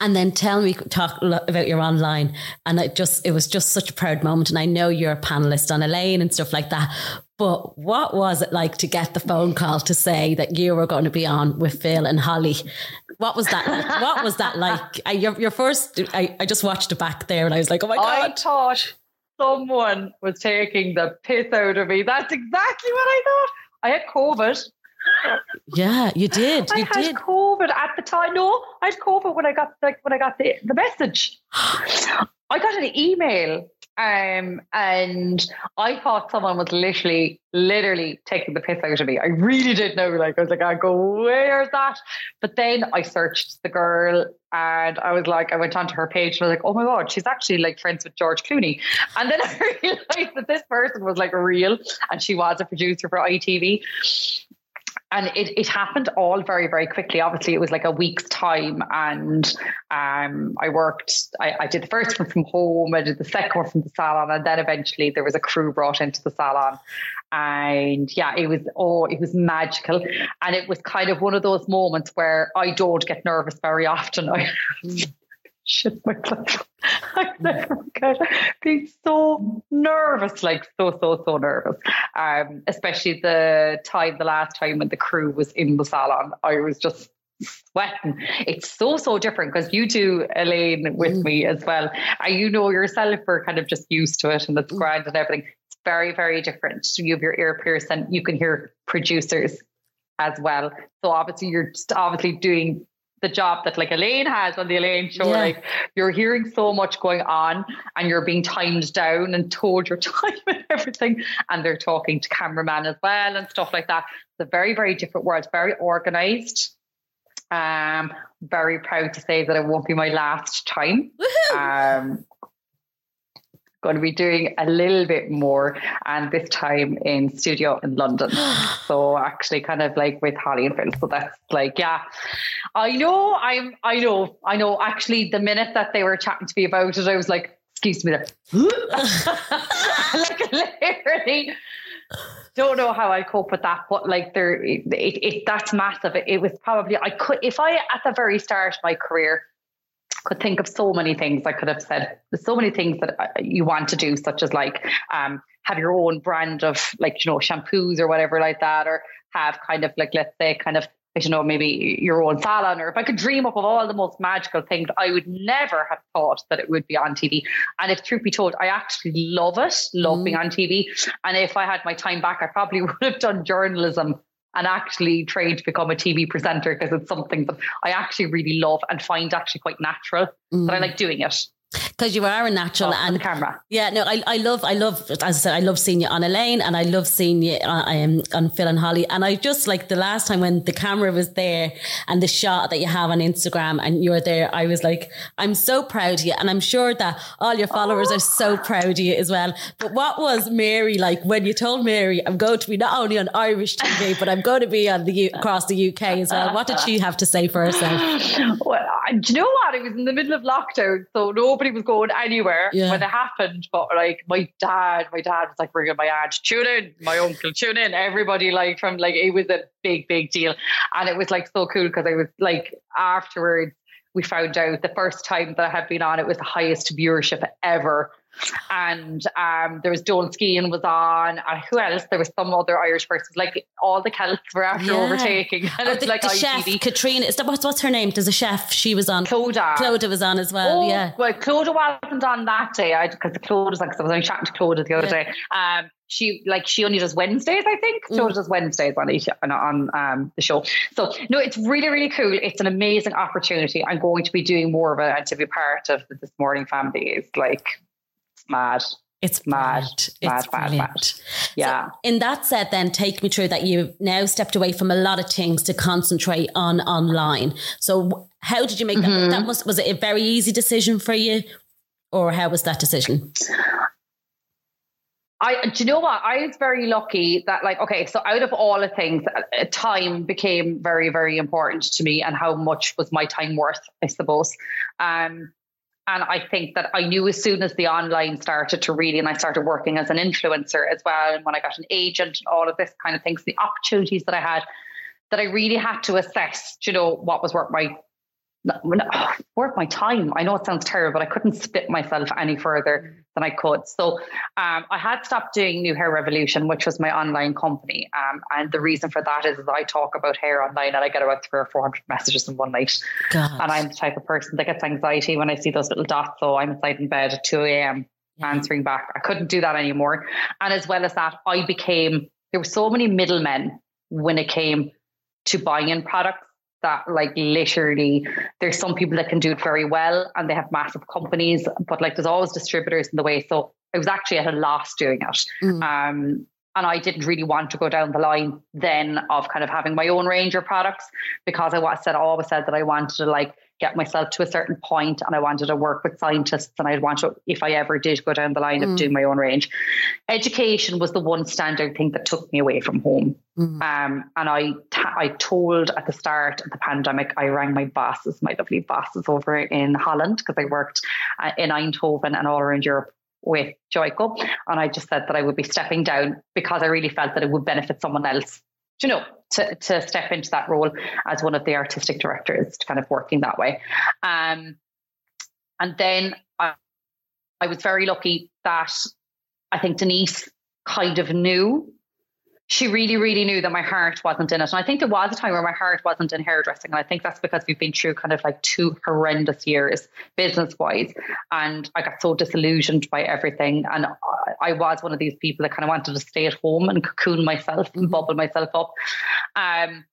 And then tell me, talk about your online. And it just, it was just such a proud moment. And I know you're a panelist on Elaine and stuff like that. But what was it like to get the phone call to say that you were going to be on with Phil and Holly? What was that like? What was that like? I, your, your first, I, I just watched it back there and I was like, oh my God. I thought someone was taking the piss out of me. That's exactly what I thought. I had COVID Yeah, you did. You I had did. COVID at the time. No, I had COVID when I got like when I got the, the message. I got an email um, and I thought someone was literally, literally taking the piss out of me. I really did know. Like, I was like, I go, where's that? But then I searched the girl and I was like, I went onto her page and I was like, oh my God, she's actually like friends with George Clooney. And then I realized that this person was like real and she was a producer for ITV and it, it happened all very very quickly. Obviously it was like a week's time and um, i worked I, I, did the first one from home i did the second one from the salon and then eventually there was a crew brought into the salon. And yeah it was oh it was magical. And it was kind of one of those moments where i don't get nervous very often. I shit my myself. I never forget being so nervous, like so, so, so nervous. Um, especially the time, the last time when the crew was in the salon, I was just sweating. It's so, so different because you do, Elaine, with mm. me as well. And you know yourself we're kind of just used to it and it's mm. grand and everything. It's very, very different. So you have your ear pierced and you can hear producers as well. So obviously you're just obviously doing the job that like Elaine has on the Elaine show. Yeah. Like you're hearing so much going on and you're being timed down and told your time and everything. And they're talking to cameraman as well and stuff like that. It's a very, very different world, very organized. Um, very proud to say that it won't be my last time. Um, going to be doing a little bit more and this time in studio in London. so actually kind of like with Holly and Phil. So that's like, yeah, I know I'm, I know, I know actually the minute that they were chatting to me about it, I was like, excuse me, like literally don't know how I cope with that, but like there, it, it, it that's massive. It, it was probably, I could, if I, at the very start of my career, could think of so many things I could have said. There's so many things that uh, you want to do, such as like um, have your own brand of like, you know, shampoos or whatever like that, or have kind of like, let's say, kind of, I don't know, maybe your own salon, or if I could dream up of all the most magical things, I would never have thought that it would be on TV. And if truth be told, I actually love it, love mm. being on TV. And if I had my time back, I probably would have done journalism and actually trained to become a TV presenter because it's something that I actually really love and find actually quite natural mm. that I like doing it because you are a natural and camera. Yeah, no, I, I love, I love, as I said, I love seeing you on Elaine and I love seeing you on, uh, um, on Phil and Holly. And I just like the last time when the camera was there and the shot that you have on Instagram and you're there, I was like, I'm so proud of you. And I'm sure that all your followers oh. are so proud of you as well. But what was Mary like when you told Mary, I'm going to be not only on Irish TV, but I'm going to be on the across the UK as well? What did she have to say for herself? Well, do you know what? It was in the middle of lockdown, so nobody was going anywhere yeah. when it happened. But like my dad, my dad was like bringing my aunt, tune in, my uncle, tune in. Everybody like from like it was a big, big deal, and it was like so cool because I was like afterwards we found out the first time that I had been on, it was the highest viewership ever and um, there was Joan Skean was on, and who else? There was some other Irish persons. Like all the Celts were after yeah. overtaking. And oh, the, like the chef Katrina. Is that what's, what's her name? There's a chef. She was on. Clodagh. Clodagh was on as well. Oh, yeah. Well, Clodagh wasn't on that day I because was like I was only chatting to Clodagh the other yeah. day. Um, she like she only does Wednesdays, I think. Mm. She does Wednesdays on each, on, on um, the show. So no, it's really really cool. It's an amazing opportunity. I'm going to be doing more of it and to be part of this morning family is like mad. It's mad, It's mad, mad, mad. Yeah. So in that said, then take me through that you've now stepped away from a lot of things to concentrate on online. So how did you make mm-hmm. that? That was was it a very easy decision for you, or how was that decision? I, do you know what? I was very lucky that, like, okay, so out of all the things, uh, time became very, very important to me, and how much was my time worth, I suppose. Um, and I think that I knew as soon as the online started to really, and I started working as an influencer as well, and when I got an agent and all of this kind of things, the opportunities that I had, that I really had to assess, you know, what was worth my worth my time. I know it sounds terrible, but I couldn't spit myself any further than I could. So um, I had stopped doing New Hair Revolution, which was my online company. Um, and the reason for that is, is I talk about hair online and I get about three or 400 messages in one night. God. And I'm the type of person that gets anxiety when I see those little dots. So I'm inside in bed at 2 a.m. Yeah. answering back. I couldn't do that anymore. And as well as that, I became, there were so many middlemen when it came to buying in products that like literally there's some people that can do it very well and they have massive companies, but like there's always distributors in the way. So I was actually at a loss doing it. Mm. Um, and I didn't really want to go down the line then of kind of having my own range of products because I said I always said that I wanted to like get myself to a certain point and I wanted to work with scientists and I'd want to, if I ever did go down the line mm. of doing my own range. Education was the one standard thing that took me away from home. Mm. Um, and I, I told at the start of the pandemic, I rang my bosses, my lovely bosses over in Holland, because I worked uh, in Eindhoven and all around Europe with Joico. And I just said that I would be stepping down because I really felt that it would benefit someone else you know, to, to step into that role as one of the artistic directors, to kind of working that way. Um, and then I, I was very lucky that I think Denise kind of knew she really, really knew that my heart wasn't in it. And I think there was a time where my heart wasn't in hairdressing. And I think that's because we've been through kind of like two horrendous years business wise. And I got so disillusioned by everything. And I was one of these people that kind of wanted to stay at home and cocoon myself and mm-hmm. bubble myself up. Um,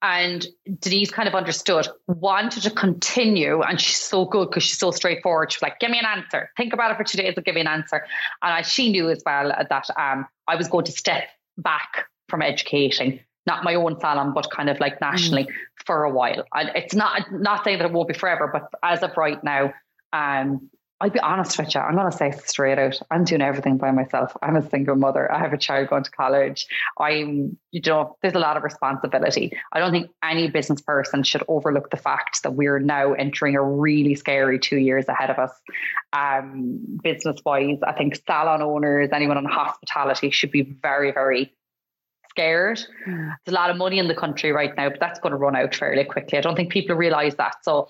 and Denise kind of understood, wanted to continue, and she's so good because she's so straightforward. She's like, "Give me an answer. Think about it for two days. and give me an answer." And I, she knew as well that um, I was going to step back from educating, not my own salon, but kind of like nationally mm. for a while. And it's not not saying that it won't be forever, but as of right now, um, I'll be honest with you. I'm going to say straight out. I'm doing everything by myself. I'm a single mother. I have a child going to college. I'm, you know, there's a lot of responsibility. I don't think any business person should overlook the fact that we're now entering a really scary two years ahead of us. Um, business wise, I think salon owners, anyone in hospitality should be very, very scared. Mm. There's a lot of money in the country right now, but that's going to run out fairly quickly. I don't think people realize that. So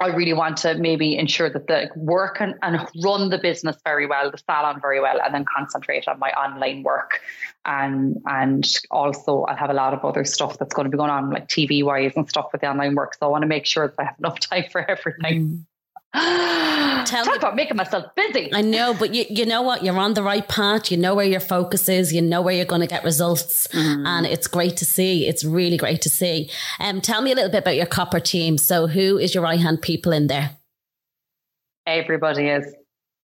I really want to maybe ensure that the work and, and run the business very well, the salon very well, and then concentrate on my online work. And and also I'll have a lot of other stuff that's going to be going on, like TV wise and stuff with the online work. So I want to make sure that I have enough time for everything. Mm. Tell Talk me, about making myself busy. I know, but you, you know what? You're on the right path. You know where your focus is. You know where you're going to get results. Mm. And it's great to see. It's really great to see. Um, tell me a little bit about your copper team. So, who is your right hand people in there? Everybody is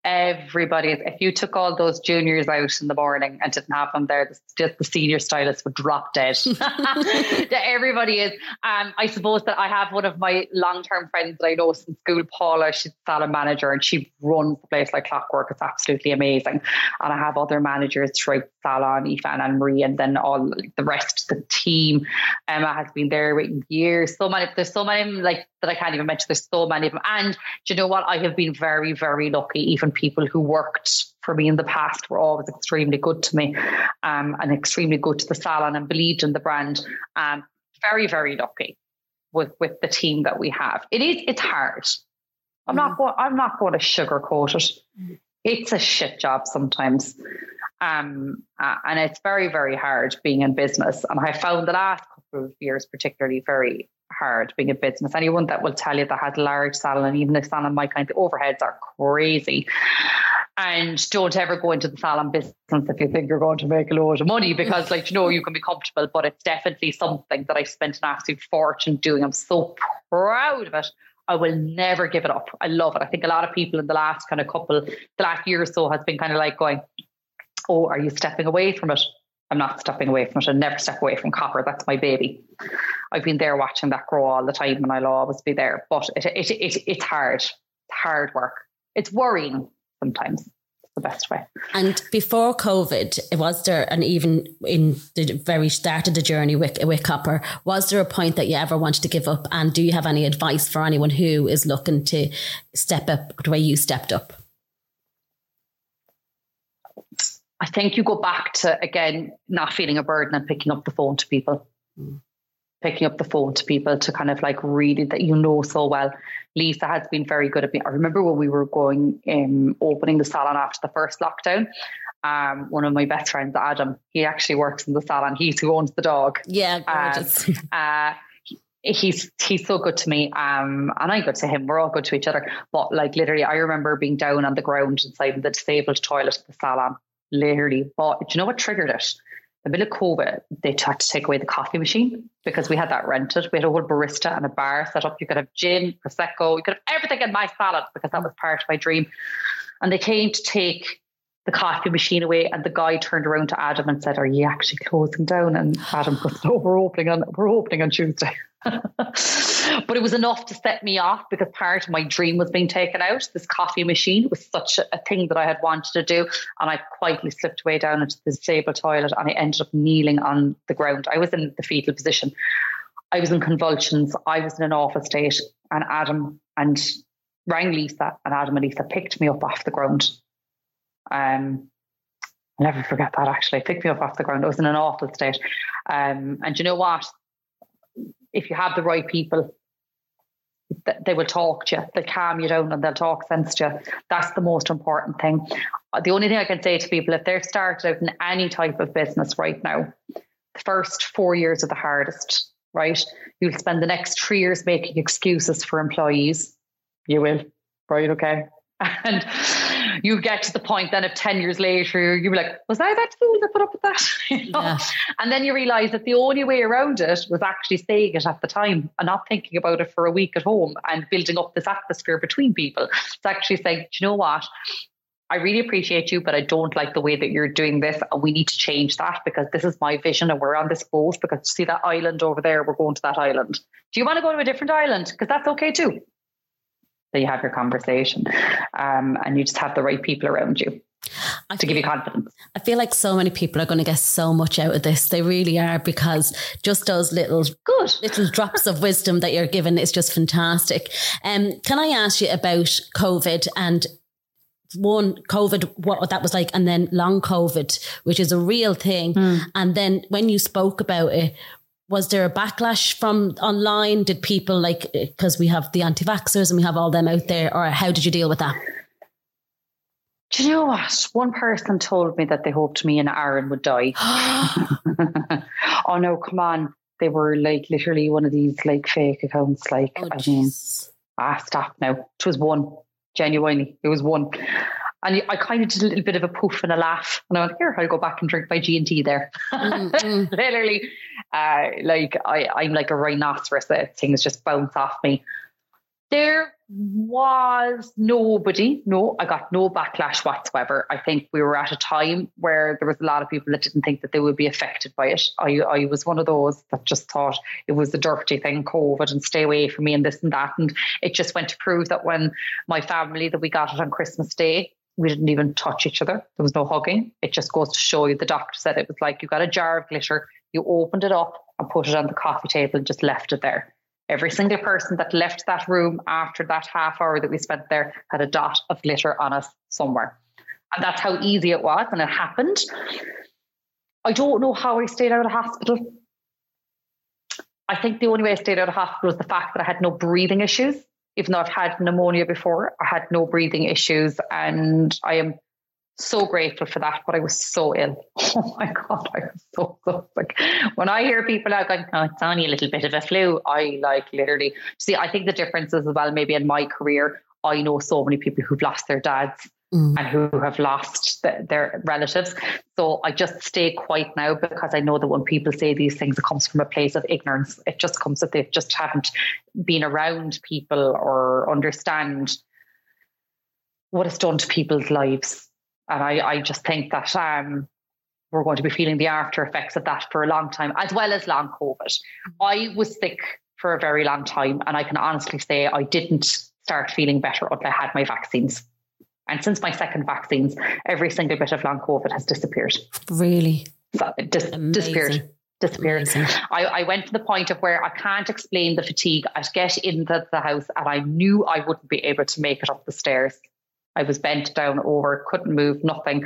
everybody if you took all those juniors out in the morning and didn't have them there just the senior stylists would drop dead. Everybody is. Um, i suppose that i have one of my long-term friends that i know since school paula she's salon manager and she runs the place like clockwork. It's absolutely amazing. And i have other managers throughout salon Ifan and marie and then all the rest of the team. Emma has been there for years. So many there's so many like that i can't even mention there's so many of them and you know what i have been very very lucky even people who worked for me in the past were always extremely good to me um, and extremely good to the salon and believed in the brand. Um, very, very lucky with, with the team that we have. It is, it's hard. I'm not mm. going, I'm not going to sugarcoat it. It's a shit job sometimes. Um, uh, and it's very, very hard being in business. And I found the last couple of years particularly very hard being a business. Anyone that will tell you that has large salon, even a salon my kind, the overheads are crazy. And don't ever go into the salon business if you think you're going to make a load of money because, like, you know, you can be comfortable, but it's definitely something that I spent an absolute fortune doing. I'm so proud of it. I will never give it up. I love it. I think a lot of people in the last kind of couple, the last year or so has been kind of like going, Oh, are you stepping away from it? I'm not stepping away from it. I never step away from copper. That's my baby. I've been there watching that grow all the time and I'll always be there. But it, it, it, it's hard. It's hard work. It's worrying sometimes the best way. And before COVID, was there, and even in the very start of the journey with, with Copper, was there a point that you ever wanted to give up? And do you have any advice for anyone who is looking to step up the way you stepped up? I think you go back to, again, not feeling a burden and picking up the phone to people. Mm picking up the phone to people to kind of like really that you know so well. Lisa has been very good at me. I remember when we were going um, opening the salon after the first lockdown. Um, one of my best friends, Adam, he actually works in the salon. He's who owns the dog. Yeah, gorgeous. Um, uh, he's he's so good to me um and I'm good to him we're all good to each other but like literally I remember being down on the ground inside the disabled toilet in the salon literally but do you know what triggered it the middle of COVID, they had to take away the coffee machine because we had that rented. We had a whole barista and a bar set up. You could have gin, prosecco, you could have everything in my salad because that was part of my dream. And they came to take the coffee machine away, and the guy turned around to Adam and said, "Are you actually closing down?" And Adam goes, "No, we're opening on we're opening on Tuesday." but it was enough to set me off because part of my dream was being taken out. This coffee machine was such a, thing that I had wanted to do, and I quietly slipped way down into the disabled toilet, and I ended up kneeling on the ground. I was in the fetal position. I was in convulsions. I was in an awful state, and Adam and rang Lisa, and Adam and Lisa picked me up off the ground um, I'll never forget that actually. Picked me up off the ground. I was in an awful state. Um, and you know what? If you have the right people, they will talk to you, they'll calm you down and they'll talk sense to you. That's the most important thing. Uh, the only thing I can say to people, if they're started out in any type of business right now, the first four years are the hardest, right? You'll spend the next three years making excuses for employees. You will, right? Okay. And you get to the point then of 10 years later, you're like, was I that fool that put up with that? you know? yeah. And then you realize that the only way around it was actually saying it at the time and not thinking about it for a week at home and building up this atmosphere between people. It's actually saying, do you know what? I really appreciate you, but I don't like the way that you're doing this. And we need to change that because this is my vision and we're on this boat because see that island over there, we're going to that island. Do you want to go to a different island? Because that's okay too that you have your conversation um, and you just have the right people around you I to give you confidence. I feel like so many people are going to get so much out of this. They really are because just those little good little drops of wisdom that you're given is just fantastic. Um, can I ask you about COVID and one COVID, what that was like, and then long COVID, which is a real thing. Mm. And then when you spoke about it, was there a backlash from online? Did people like because we have the anti-vaxxers and we have all them out there, or how did you deal with that? Do you know what? One person told me that they hoped me and Aaron would die. oh no, come on. They were like literally one of these like fake accounts. Like, oh, I mean, ah, stop now. It was one. Genuinely, it was one. And I kind of did a little bit of a poof and a laugh. And I went, here, I'll go back and drink my G&T there. Mm-hmm. Literally, uh, like I, I'm like a rhinoceros that things just bounce off me. There was nobody, no, I got no backlash whatsoever. I think we were at a time where there was a lot of people that didn't think that they would be affected by it. I, I was one of those that just thought it was a dirty thing, COVID, and stay away from me and this and that. And it just went to prove that when my family that we got it on Christmas Day, we didn't even touch each other. There was no hugging. It just goes to show you the doctor said it was like you got a jar of glitter, you opened it up and put it on the coffee table and just left it there. Every single person that left that room after that half hour that we spent there had a dot of glitter on us somewhere. And that's how easy it was. And it happened. I don't know how I stayed out of hospital. I think the only way I stayed out of hospital was the fact that I had no breathing issues even though I've had pneumonia before, I had no breathing issues, and I am so grateful for that. But I was so ill. Oh my god, I was so so Like when I hear people going, "Oh, it's only a little bit of a flu," I like literally see. I think the difference is as well. Maybe in my career, I know so many people who've lost their dads mm. and who have lost the, their relatives. So I just stay quiet now because I know that when people say these things, it comes from a place of ignorance. It just comes that they just haven't been around people or understand what it's done to people's lives. And I, I just think that um, we're going to be feeling the after effects of that for a long time, as well as long COVID. I was sick for a very long time, and I can honestly say I didn't start feeling better until I had my vaccines. And since my second vaccines, every single bit of long COVID has disappeared. Really? So it dis- disappeared. Disappeared. I, I, went to the point of where I can't explain the fatigue. I'd get into the house and I knew I wouldn't be able to make it up the stairs. I was bent down over, couldn't move, nothing.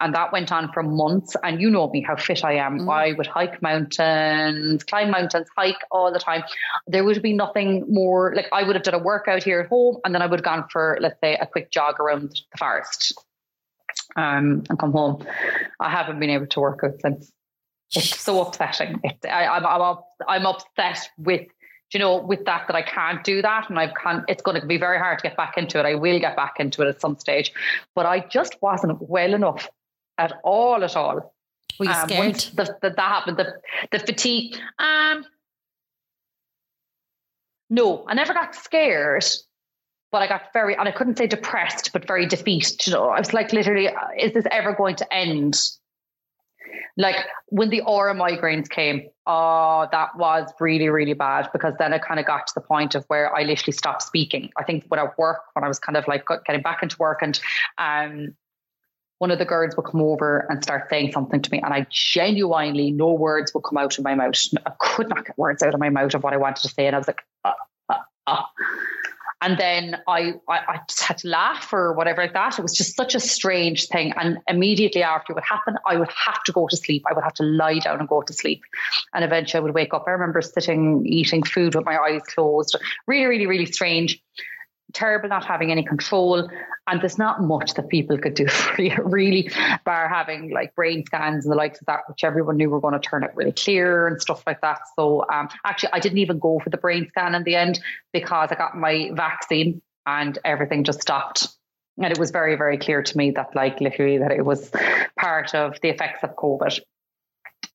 And that went on for months. And you know me, how fit I am. Mm. I would hike mountains, climb mountains, hike all the time. There would be nothing more like I would have done a workout here at home and then I would have gone for, let's say, a quick jog around the forest um, and come home. I haven't been able to work out since. It's so upsetting. It, I, I'm, I'm, I'm upset with you know, with that, that I can't do that. And I can't, it's going to be very hard to get back into it. I will get back into it at some stage, but I just wasn't well enough at all, at all Were you Um, scared? once the, the, that happened, the, the fatigue. Um, no, I never got scared, but I got very, and I couldn't say depressed, but very defeated. You know, I was like, literally, uh, is this ever going to end? Like when the aura migraines came, oh, that was really, really bad because then it kind of got to the point of where I literally stopped speaking. I think when I work, when I was kind of like getting back into work and um, one of the girls would come over and start saying something to me, and I genuinely, no words would come out of my mouth. I could not get words out of my mouth of what I wanted to say, and I was like, uh, uh, uh. And then I, I, I just had to laugh or whatever like that. It was just such a strange thing. And immediately after it would happen, I would have to go to sleep. I would have to lie down and go to sleep, and eventually I would wake up. I remember sitting eating food with my eyes closed. Really, really, really strange terrible not having any control and there's not much that people could do for you really bar having like brain scans and the likes of that which everyone knew were going to turn out really clear and stuff like that. So um, actually I didn't even go for the brain scan in the end because I got my vaccine and everything just stopped. And it was very very clear to me that like literally that it was part of the effects of COVID.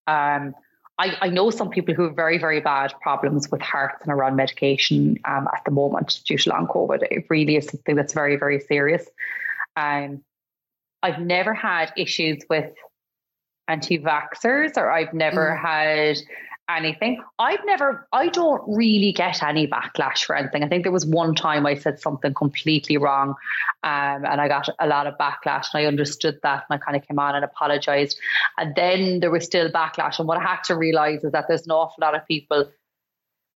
Um I, I know some people who have very, very bad problems with hearts and around medication um, at the moment due to long COVID. It really is something that's very, very serious. Um, I've never had issues with anti vaxxers or I've never mm. had anything. I've never, I don't really get any backlash for anything. I think there was one time I said something completely wrong um, and I got a lot of backlash and I understood that and I kind of came on and apologized. And then there was still backlash. And what I had to realize is that there's an awful lot of people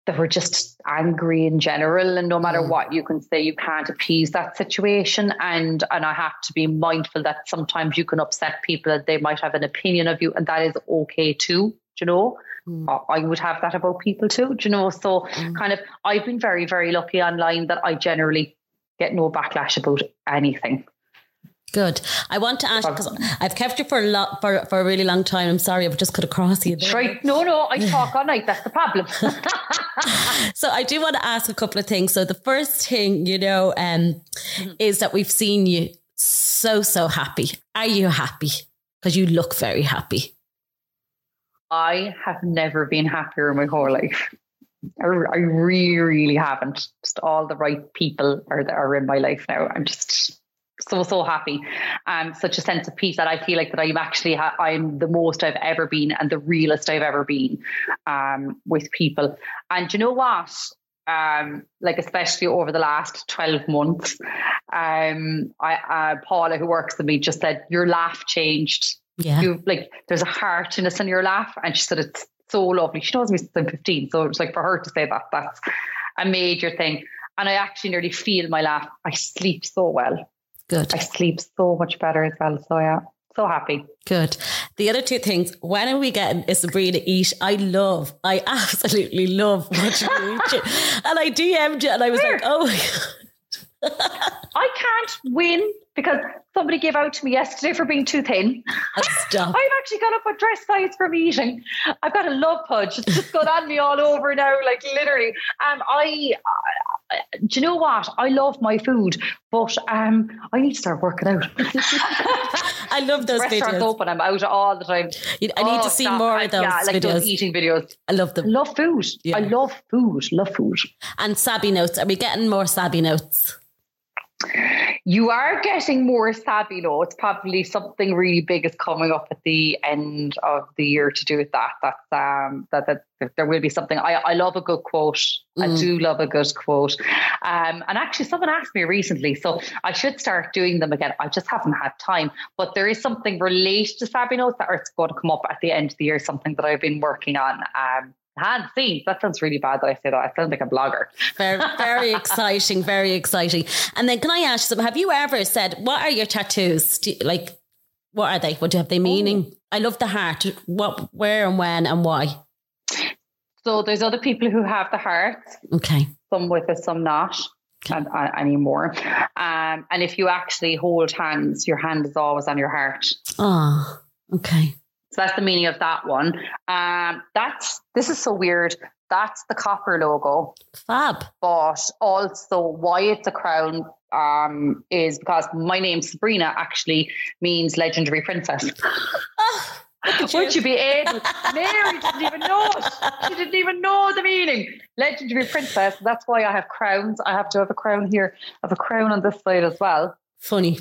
that were just angry in general and no matter mm. what you can say you can't appease that situation and and I have to be mindful that sometimes you can upset people that they might have an opinion of you and that is okay too you know Mm. I would have that about people too, do you know? So mm. kind of I've been very, very lucky online that I generally get no backlash about anything. Good. I want to ask because I've kept you for a lot for, for a really long time. I'm sorry, I've just cut across you. There. Right. No, no, I talk all night. That's the problem. so I do want to ask a couple of things. So the first thing, you know, um, mm-hmm. is that we've seen you so so happy. Are you happy? Because you look very happy. I have never been happier in my whole life. I, I really, really haven't. Just all the right people are are in my life now. I'm just so so happy um such a sense of peace that i feel like that i'm actually ha- i'm the most i've ever been and the realest i've ever been um with people and you know what um like especially over the last 12 months um i uh, paula who works with me just said your laugh changed yeah. You like there's a heartiness in your laugh. And she said it's so lovely. She knows me since I'm 15. So it was like for her to say that, that's a major thing. And I actually nearly feel my laugh. I sleep so well. Good. I sleep so much better as well. So yeah. So happy. Good. The other two things, when are we getting Sabrina eat? I love, I absolutely love watching you eat. And I DM'd you and I was like, oh. I can't win because somebody gave out to me yesterday for being too thin. Stop. I've actually got up a dress size from eating. I've got a love pudge. It's just gone on me all over now, like literally. Um, I, uh, do you know what? I love my food, but um, I need to start working out. I love those Restaurants videos. open. I'm out all the time. I need oh, to see stop. more of those yeah, like videos. those eating videos. I love them. I love food. Yeah. I love food. Love food. And Sabby notes. Are we getting more Sabby notes? You are getting more Sabby though. It's probably something really big is coming up at the end of the year to do with that. That's um that, that, that there will be something. I, I love a good quote. Mm. I do love a good quote. Um and actually someone asked me recently, so I should start doing them again. I just haven't had time. But there is something related to Sabby notes that are going to come up at the end of the year, something that I've been working on. Um hand scenes. That sounds really bad that I say that. I sound like a blogger. Very, very exciting. Very exciting. And then can I ask you, have you ever said, what are your tattoos? You, like, what are they? What do have they meaning? Oh. I love the heart. What, where and when and why? So there's other people who have the heart. Okay. Some with it, some not. Okay. And, uh, anymore. Um, and if you actually hold hands, your hand is always on your heart. Oh, okay. So that's the meaning of that one. Um, that's this is so weird. That's the copper logo. Fab. But also why it's a crown um, is because my name Sabrina actually means legendary princess. Oh, Would you? Would you be able? Mary didn't even know it. She didn't even know the meaning. Legendary princess. That's why I have crowns. I have to have a crown here. I have a crown on this side as well. Funny.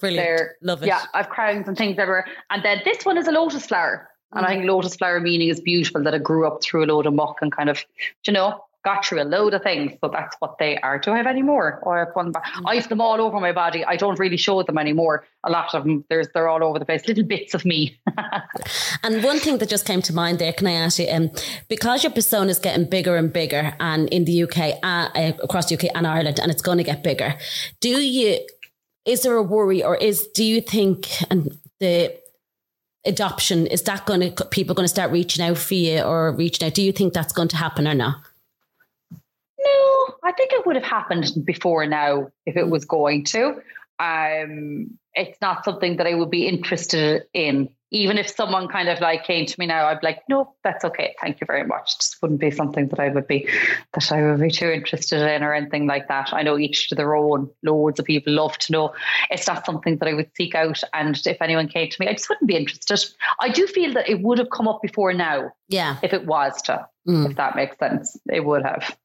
Brilliant. There. Love it. Yeah, I have crowns and things everywhere. And then this one is a lotus flower. And I Mm. think lotus flower meaning is beautiful that it grew up through a load of muck and kind of, you know, got through a load of things. So that's what they are. Do I have any more? Or I have one back. Mm. I have them all over my body. I don't really show them anymore. A lot of them, there's they're all over the place. Little bits of me. And one thing that just came to mind there, can I ask you, um, because your persona is getting bigger and bigger, and in the UK, uh, uh, across the UK and Ireland, and it's going to get bigger, do you? Is there a worry, or is do you think and the adoption is that going to people going to start reaching out for you or reaching out? Do you think that's going to happen or not? No, I think it would have happened before now if it was going to. Um, it's not something that I would be interested in. Even if someone kind of like came to me now, I'd be like, no, that's okay. Thank you very much. Just wouldn't be something that I would be that I would be too interested in or anything like that. I know each to their own. Loads of people love to know. It's not something that I would seek out. And if anyone came to me, I just wouldn't be interested. I do feel that it would have come up before now Yeah. if it was to, Mm. if that makes sense. It would have.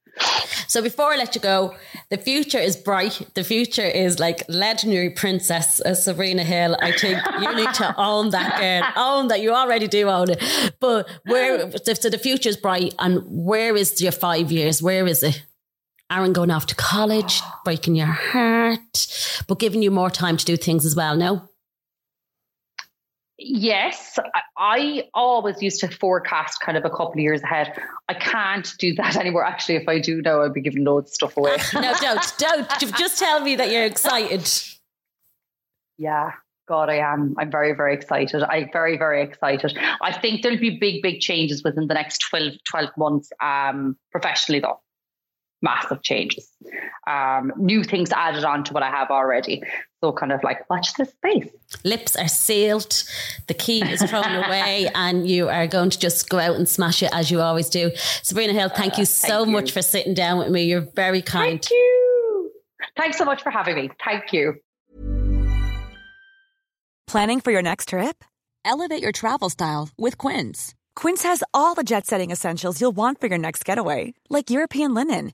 So before I let you go, the future is bright. The future is like legendary princess uh, Sabrina Hill. I think you need to own that girl. Own that. You already do own it. But where, so the future is bright. And where is your five years? Where is it? Aaron going off to college, breaking your heart, but giving you more time to do things as well. No? Yes, I- always used to forecast kind of a couple of years ahead. I can't do that anymore. Actually, if I do now, I'd be giving loads of stuff away. No, don't. Don't. Just tell me that you're excited. yeah, God, I am. I'm very, very excited. I'm very, very excited. I think there'll be big, big changes within the next 12, 12 months um, professionally, though. Massive changes. Um, new things added on to what I have already. So, kind of like, watch this space. lips are sealed, the key is thrown away, and you are going to just go out and smash it as you always do. Sabrina Hill, thank you so you. much for sitting down with me. You're very kind. Thank you. Thanks so much for having me. Thank you. Planning for your next trip? Elevate your travel style with Quince. Quince has all the jet setting essentials you'll want for your next getaway, like European linen,